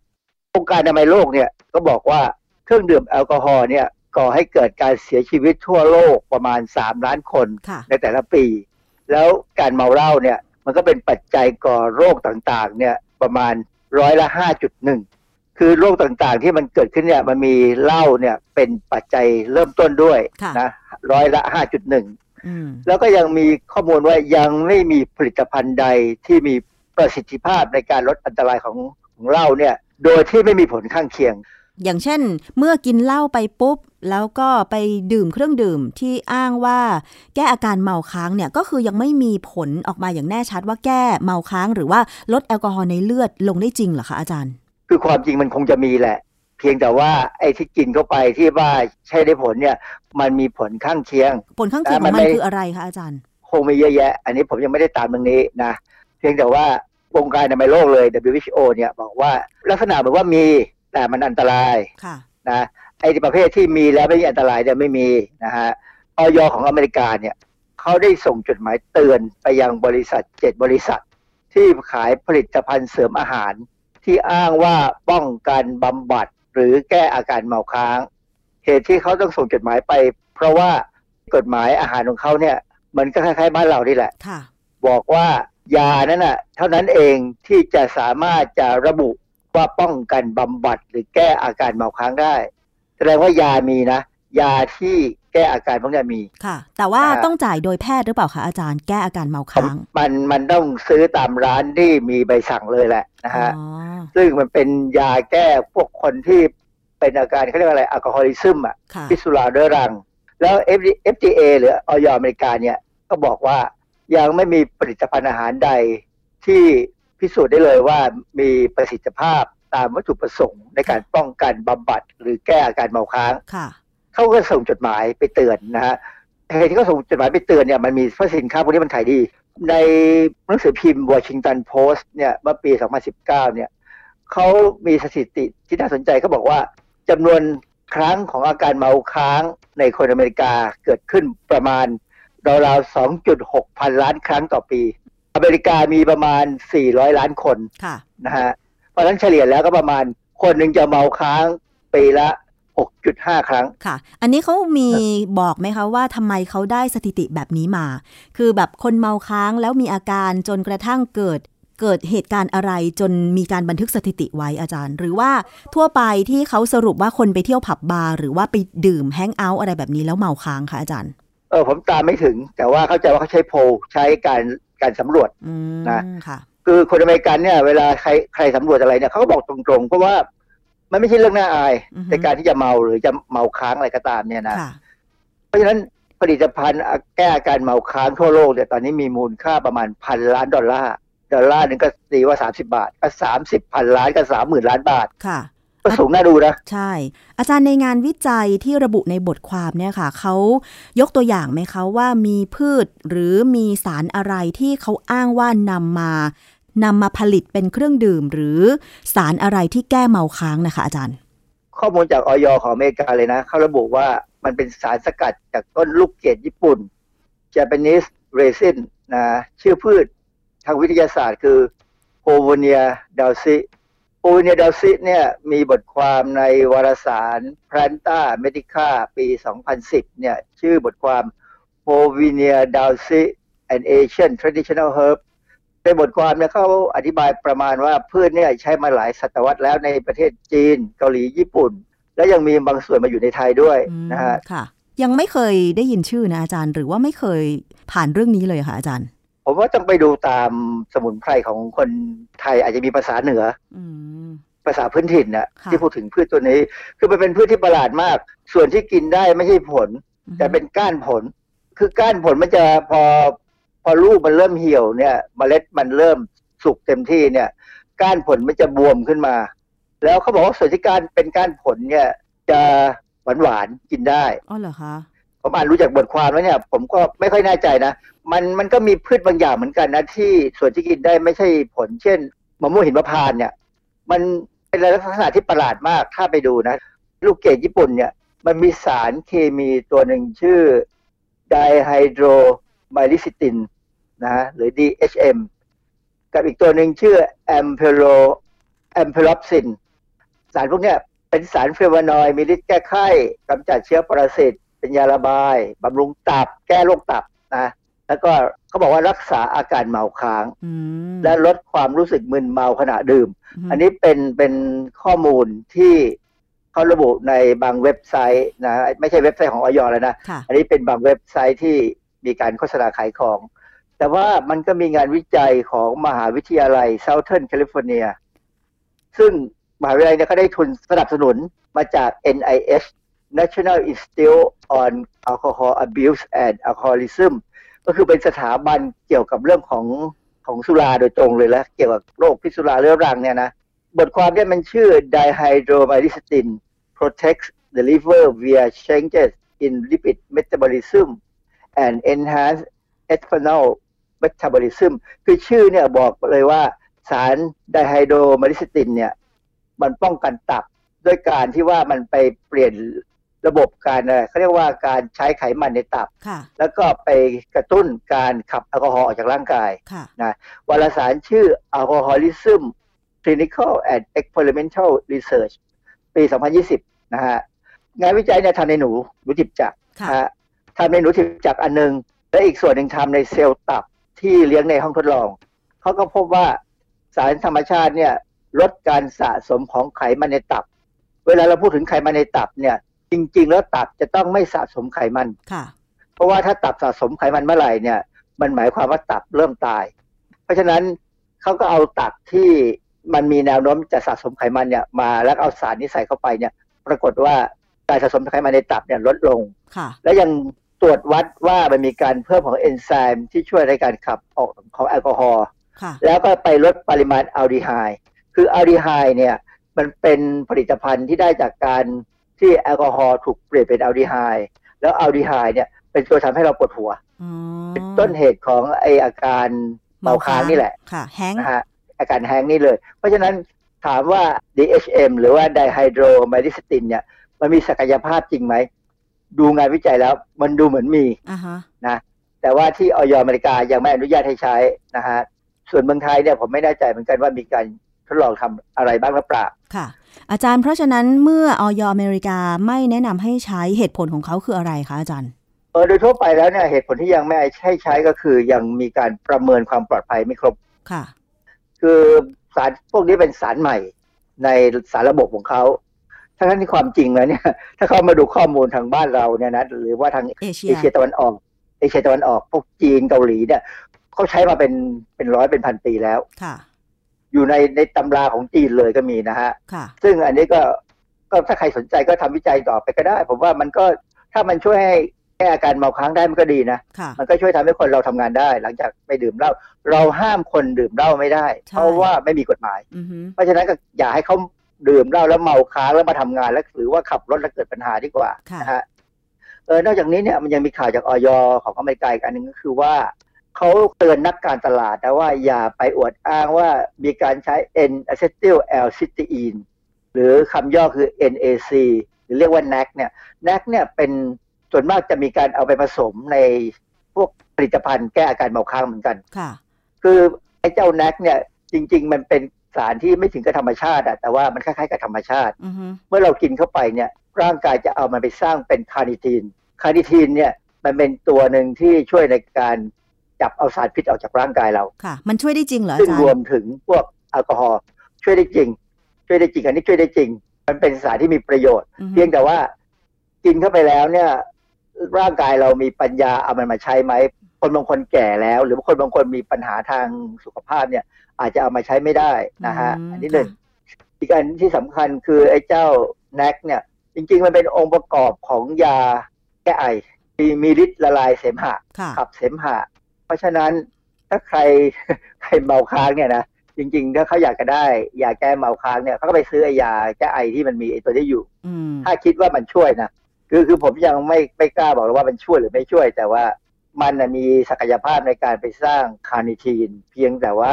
องค์การอนามัยโลกเนี่ยก็บอกว่าเครื่องดื่มแอลกอฮอล์เนี่ยก่อให้เกิดการเสียชีวิตทั่วโลกประมาณ 3 ล้านคนค่ะในแต่ละปี แล้วการเมาเหล้าเนี่ย มันก็เป็นปัจจัยก่อโรคต่างๆเนี่ยประมาณร้อยละ5.1คือโรคต่างๆที่มันเกิดขึ้นเนี่ยมันมีเหล้าเนี่ยเป็นปัจจัยเริ่มต้นด้วยค่ะนะร้อยละ5.1อืมแล้วก็ยังมีข้อมูลว่ายังไม่มีผลิตภัณฑ์ใดที่มีประสิทธิภาพในการลดอันตรายของของเหล้าเนี่ย โดยที่ไม่มีผลข้างเคียง อย่างเช่น เมื่อกินเหล้าไปปุ๊บ แล้วก็ไปดื่มเครื่องดื่มที่อ้างว่า แก้อาการเมาค้างเนี่ยก็คือยังไม่มีผลออกมาอย่างแน่ชัดว่าแก้เมาค้าง หรือว่าลดแอลกอฮอล์ในเลือดลงได้จริงเหรอคะอาจารย์ คือความจริงมันคงจะมีแหละ เพียงแต่ว่าไอ้ที่กินเข้าไปที่ว่าใช้ได้ผลเนี่ย มันมีผลข้างเคียง ผลข้างเคียงของมันคืออะไรคะอาจารย์ คงมีเยอะแยะ อันนี้ผมยังไม่ได้ตามตรงนี้นะ เพียงแต่ว่าองค์การอนามัยโลกเลย WHO เนี่ยบอกว่าลักษณะเหมือนว่ามี แต่มันอันตรายค่ะนะไอ้ประเภทที่มีแล้วไม่มีอันตรายเนี่ยไม่มีนะฮะออยของอเมริกาเนี่ยเขาได้ส่งจดหมายเตือนไปยังบริษัทเจ็ดบริษัท ที่ขายผลิตภัณฑ์เสริมอาหาร ที่อ้างว่าป้องกันบำบัดหรือแก้อาการเมาค้าง เหตุที่เขาต้องส่งจดหมายไป เพราะว่ากฎหมายอาหารของเขาเนี่ย มันก็คล้ายๆบ้านเรานี่แหละค่ะบอกว่ายานั้นน่ะเท่านั้นเองที่จะสามารถจะระบุ ว่าป้องกันบำบัดหรือแก้อาการเมาค้างได้ แสดงว่ายามีนะ ยาที่แก้อาการพวกนี้มีค่ะ แต่ว่าอ่าต้องจ่ายโดยแพทย์หรือเปล่าคะอาจารย์แก้อาการเมาค้าง มันมันต้องซื้อตามร้านที่มีใบสั่งเลยแหละนะฮะอ๋อซึ่งมันเป็นยาแก้พวกคนที่เป็นอาการเขาเรียกว่าอะไรแอลกอฮอลิซึมอะค่ะพิษสุราเรื้อรัง แล้ว FDA หรือออยอเมริกาเนี่ยก็บอกว่ายังไม่มีผลิตภัณฑ์อาหารใดที่ พิสูจน์ได้เลยว่ามีประสิทธิภาพตามวัตถุประสงค์ในการป้องกันบำบัดหรือแก้อาการเมาค้างค่ะเขาก็ส่งจดหมายไปเตือนนะฮะเหตุที่เขาส่งจดหมายไปเตือนเนี่ยมันมีเพราะสินค้าพวกนี้มันขายดี ในหนังสือพิมพ์วอชิงตันโพสต์เนี่ยเมื่อปี 2019 เนี่ยเขามีสถิติที่น่าสนใจเขาบอกว่าจำนวนครั้งของอาการเมาค้างในคนอเมริกาเกิดขึ้นประมาณราวๆ2.6 พันล้านครั้งต่อปี อเมริกามีประมาณ 400 ล้านคนค่ะนะฮะเพราะฉะนั้นเฉลี่ยแล้วก็ประมาณคนหนึ่งจะเมาค้างปีละ 6.5 ครั้งค่ะ อันนี้เขามีบอกไหมคะว่าทำไมเขาได้สถิติแบบนี้มา คือแบบคนเมาค้างแล้วมีอาการจนกระทั่งเกิดเกิดเหตุการณ์อะไรจนมีการบันทึกสถิติไว้อาจารย์ หรือว่าทั่วไปที่เขาสรุปว่าคนไปเที่ยวผับบาร์หรือว่าไปดื่มแฮงเอาท์อะไรแบบนี้แล้วเมาค้างคะอาจารย์ เออผมตามไม่ถึง แต่ว่าเข้าใจว่าเขาใช้โพลใช้การ การสำรวจอืมนะค่ะคือคนอเมริกันเนี่ยเวลาใครใครสำรวจอะไรเนี่ยเขาก็บอกตรงๆ เพราะว่ามันไม่ใช่เรื่องน่าอายอือฮึในการที่จะเมาหรือจะเมาค้างอะไรก็ตามเนี่ยนะค่ะเพราะฉะนั้นผลิตภัณฑ์แก้อาการเมาค้างทั่วโลกเนี่ยตอนนี้มีมูลค่าประมาณพันล้านดอลลาร์ดอลลาร์หนึ่งก็ตีว่า30บาท ก็30พันล้านก็สามหมื่นล้านบาทค่ะ ก็สูงน่าดูนะ ใช่ อาจารย์ในงานวิจัยที่ระบุในบทความเนี่ยค่ะ เขายกตัวอย่างไหมคะว่ามีพืชหรือมีสารอะไรที่เขาอ้างว่านำมานำมาผลิตเป็นเครื่องดื่ม หรือสารอะไรที่แก้เมาค้างนะคะ อาจารย์ ข้อมูลจากออยของอเมริกาเลยนะ เขาระบุว่ามันเป็นสารสกัดจากต้นลูกเกดญี่ปุ่น Japanese resin นะชื่อพืชทางวิทยาศาสตร์คือโอเวเนียดาวซิโอ เวเนียดาวซิเนี่ยมีบทความในวารสาร Planta Medica ปี 2010 เนี่ยชื่อบทความ p o v i n i a d a l s i an Asian Traditional Herb ในบทความเนี่ยเขาอธิบายประมาณว่าพืชเนี่ยใช้มาหลายศตวรรษแล้วในประเทศจีน เกาหลีญี่ปุ่น และยังมีบางส่วนมาอยู่ในไทยด้วยนะฮะค่ะ ยังไม่เคยได้ยินชื่อนะอาจารย์ หรือว่าไม่เคยผ่านเรื่องนี้เลยค่ะอาจารย์ ผมว่าต้องไปดูตามสมุนไพรของคนไทยอาจจะมีภาษาเหนืออภาษาพื้นถิ่นนะที่พูดถึงพืชตัวนี้ คือมันเป็นพืชที่ประหลาดมาก ส่วนที่กินได้ไม่ใช่ผล แต่เป็นก้านผล คือก้านผลมันจะพอพอลูกมันเริ่มเหี่ยวเนี่ยมเมล็ดมันเริ่มสุกเต็มที่เนี่ย ก้านผลมันจะบวมขึ้นมา แล้วเขาบอกว่าส่วนที่ก้านเป็นก้านผลเนี่ย จะหวานหวานกินได้อ๋อเหรอคะผมอ่านรู้จากบทความแล้วเนี่ย ผมก็ไม่ค่อยแน่ใจนะ มันมันก็มีพืชบางอย่างเหมือนกันนะที่ส่วนที่กินได้ไม่ใช่ผล เช่นมะม่วงหิมพานต์เนี่ย มันเป็นลักษณะที่ประหลาดมากถ้าไปดูนะ ลูกเกดญี่ปุ่นเนี่ย มันมีสารเคมีตัวหนึ่งชื่อ dihydromyricetin นะฮะหรือ DHM กับอีกตัวหนึ่งชื่อ ampelo ampelopsin สารพวกเนี้ยเป็นสาร flavonoid มีฤทธิ์แก้ไข้กำจัดเชื้อปรสิตเป็นยาระบายบำรุงตับ แก้โรคตับนะ แล้วก็เขาบอกว่ารักษาอาการเมาค้าง และลดความรู้สึกมึนเมาขณะดื่ม อันนี้เป็นเป็นข้อมูลที่เขาระบุในบางเว็บไซต์นะไม่ใช่เว็บไซต์ของออยแล้วนะ อันนี้เป็นบางเว็บไซต์ที่มีการโฆษณาขายของ แต่ว่ามันก็มีงานวิจัยของมหาวิทยาลัย Southern California ซึ่งมหาวิทยาลัยเนี่ยเขาได้ทุนสนับสนุนมาจาก NIH National Institute on Alcohol Abuse and Alcoholism ก็คือเป็นสถาบันเกี่ยวกับเรื่องของของสุราโดยตรงเลยแล้วเกี่ยวกับโรคพิษสุราเรื้อรังเนี่ยนะบทความเนี่ยมันชื่อ Dihydromycin protects the liver via changes in lipid metabolism and enhance ethanol metabolism คือชื่อเนี่ยบอกเลยว่าสารไดไฮโดรมาริสตินเนี่ยมันป้องกันตับด้วยการที่ว่ามันไปเปลี่ยน ระบบการเขาเรียกว่าการใช้ไขมันในตับ แล้วก็ไปกระตุ้นการขับแอลกอฮอล์ออกจากร่างกายนะวารสารชื่อ Alcoholism Clinical and Experimental Research ปี 2020 นะฮะ งานวิจัยเนี่ยทำในหนูหนูจิบจักนะฮะทำในหนูจิบจักอันนึงและอีกส่วนหนึ่งทำในเซลล์ตับที่เลี้ยงในห้องทดลอง เขาก็พบว่าสารธรรมชาติเนี่ยลดการสะสมของไขมันในตับ เวลาเราพูดถึงไขมันในตับเนี่ย จริง ๆ แล้วตับจะต้องไม่สะสมไขมันค่ะ เพราะว่าถ้าตับสะสมไขมันเมื่อไหร่เนี่ย มันหมายความว่าตับเริ่มตาย เพราะฉะนั้นเขาก็เอาตับที่มันมีแนวโน้มจะสะสมไขมันเนี่ยมาแล้วเอาสารนี้ใส่เข้าไปเนี่ย ปรากฏว่าการสะสมไขมันในตับเนี่ยลดลงค่ะและยังตรวจวัดว่ามันมีการเพิ่มของเอนไซม์ที่ช่วยในการขับออกของแอลกอฮอล์ แล้วก็ไปลดปริมาณอัลดีไฮด์ คืออัลดีไฮด์เนี่ยมันเป็นผลิตภัณฑ์ที่ได้จากการ ที่แอลกอฮอล์ถูกเปลี่ยนเป็นอัลดีไฮด์แล้วอัลดีไฮด์เนี่ยเป็นตัวทำให้เราปวดหัวเป็นต้นเหตุของไออาการเมาค้างนี่แหละค่ะแฮงก์นะฮะอาการแฮงก์นี่เลย เพราะฉะนั้นถามว่า DHM หรือว่า dihydromyricetin เนี่ย มันมีศักยภาพจริงไหม ดูงานวิจัยแล้ว มันดูเหมือนมีนะแต่ว่าที่ออยอเมริกายังไม่อนุญาตให้ใช้นะฮะส่วนเมืองไทยเนี่ยผมไม่แน่ใจเหมือนกันว่ามีการทดลองทำอะไรบ้างหรือเปล่าค่ะ อาจารย์เพราะฉะนั้นเมื่อออยอเมริกาไม่แนะนำให้ใช้เหตุผลของเขาคืออะไรคะอาจารย์เออโดยทั่วไปแล้วเนี่ยเหตุผลที่ยังไม่ให้ใช้ก็คือยังมีการประเมินความปลอดภัยไม่ครบค่ะ คือสารพวกนี้เป็นสารใหม่ในสารระบบของเขาทั้งที่ความจริงแล้วเนี่ย ถ้าเขามาดูข้อมูลทางบ้านเราเนี่ยนะหรือว่าทางเอเชียตะวันออกเอเชียตะวันออกพวกจีนเกาหลีเนี่ยเขาใช้มาเป็นเป็นร้อยเป็นพันปีแล้วค่ะ อยู่ในในตำราของจีนเลยก็มีนะฮะค่ะซึ่งอันนี้ก็ก็ถ้าใครสนใจก็ทำวิจัยต่อไปก็ได้ ผมว่ามันก็ถ้ามันช่วยให้แก้อาการเมาค้างได้มันก็ดีนะ มันก็ช่วยทำให้คนเราทำงานได้ หลังจากไม่ดื่มเหล้าเราห้ามคนดื่มเหล้าไม่ได้ เพราะว่าไม่มีกฎหมาย เพราะฉะนั้นก็อย่าให้เขาดื่มเหล้าแล้วเมาค้างแล้วมาทำงานแล้วหรือว่าขับรถแล้วเกิดปัญหาดีกว่านะฮะเออนอกจากนี้เนี่ยมันยังมีข่าวจากออยของอเมริกาอีกอันหนึ่งก็คือว่า เขาเตือนนักการตลาดนะว่าอย่าไปอวดอ้างว่ามีการใช้ N-acetyl L-cysteine หรือคำย่อคือ NAC หรือเรียกว่า NAC เนี่ย NAC เนี่ยเป็นส่วนมากจะมีการเอาไปผสมในพวกผลิตภัณฑ์แก้อาการเมาค้างเหมือนกันค่ะ คือไอ้เจ้า NAC เนี่ยจริง ๆ มันเป็นสารที่ไม่ถึงกับธรรมชาติอะแต่ว่ามันคล้ายๆกับธรรมชาติอือฮึเมื่อเรากินเข้าไปเนี่ยร่างกายจะเอามันไปสร้างเป็นคาร์นิทีน คาร์นิทีนเนี่ยมันเป็นตัวหนึ่งที่ช่วยในการ จับเอาสารพิษออกจากร่างกายเราค่ะ มันช่วยได้จริงเหรออาจารย์ ซึ่งรวมถึงพวกแอลกอฮอล์ช่วยได้จริง ช่วยได้จริง อันนี้ช่วยได้จริง มันเป็นสารที่มีประโยชน์อือฮึเพียงแต่ว่ากินเข้าไปแล้วเนี่ย ร่างกายเรามีปัญญาเอามันมาใช้ไหมคนบางคนแก่แล้ว หรือคนบางคนมีปัญหาทางสุขภาพเนี่ย อาจจะเอามาใช้ไม่ได้นะฮะอืมอันที่หนึ่งอีกอันที่สำคัญคือไอ้เจ้าแนกเนี่ย จริง ๆ มันเป็นองค์ประกอบของยาแก้ไอมีมีฤทธิ์ละลายเสมหะค่ะขับเสมหะ เพราะฉะนั้นถ้าใครใครเมาค้างเนี่ยนะจริง ๆ ถ้าเขาอยากจะได้ยาแก้เมาค้างเนี่ยเขาก็ไปซื้อไอ้ยาแก้ไอที่มันมีไอ้ตัวนี้อยู่อืมถ้าคิดว่ามันช่วยนะคือคือผมยังไม่ไม่กล้าบอกเลยว่ามันช่วยหรือไม่ช่วย แต่ว่ามันน่ะมีศักยภาพในการไปสร้างคาร์นิทีน เพียงแต่ว่า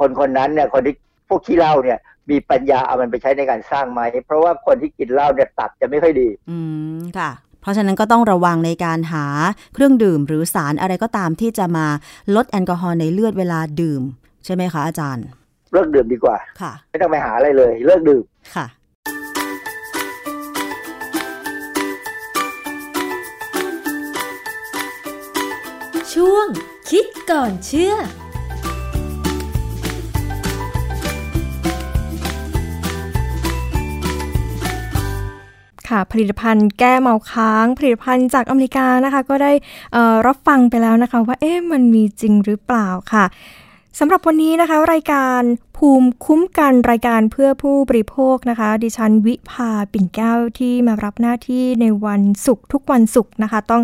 คนคนนั้นเนี่ยคนที่พวกขี้เหล้าเนี่ย มีปัญญาเอามันไปใช้ในการสร้างไหมเพราะว่าคนที่กินเหล้าเนี่ยตับจะไม่ค่อยดี อืมค่ะ เพราะฉะนั้นก็ต้องระวังในการหาเครื่องดื่มหรือสารอะไรก็ตามที่จะมาลดแอลกอฮอล์ในเลือดเวลาดื่ม ใช่ไหมคะอาจารย์ เลิกดื่มดีกว่าค่ะ ไม่ต้องไปหาอะไรเลย เลิกดื่มค่ะ ช่วงคิดก่อนเชื่อ ค่ะ ผลิตภัณฑ์แก้เมาค้าง ผลิตภัณฑ์จากอเมริกานะคะ ก็ได้รับฟังไปแล้วนะคะ ว่าเอ๊ะมันมีจริงหรือเปล่าค่ะสำหรับวันนี้นะคะ รายการภูมิคุ้มกันรายการเพื่อผู้บริโภคนะคะ ดิฉันวิภาปิ่นแก้วที่มารับหน้าที่ในวันศุกร์ทุกวันศุกร์นะคะ ต้อง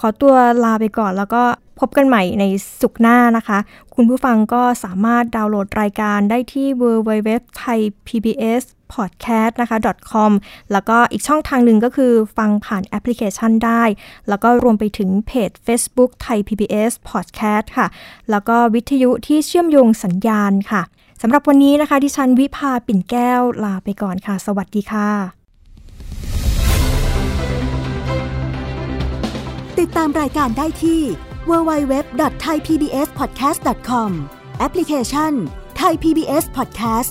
ขอตัวลาไปก่อนแล้วก็พบกันใหม่ในศุกร์หน้านะคะ คุณผู้ฟังก็สามารถดาวน์โหลดรายการได้ที่ www thai pbs podcast นะคะ .com แล้วก็อีกช่องทางหนึ่งก็คือฟังผ่านแอปพลิเคชันได้ แล้วก็รวมไปถึงเพจ Facebook ไทย PBS Podcast ค่ะ แล้วก็วิทยุที่เชื่อมโยงสัญญาณค่ะสำหรับวันนี้นะคะดิฉันวิภาปิ่นแก้วลาไปก่อนค่ะ สวัสดีค่ะ ติดตามรายการได้ที่ www.thaipbspodcast.com แอปพลิเคชัน Thai PBS Podcast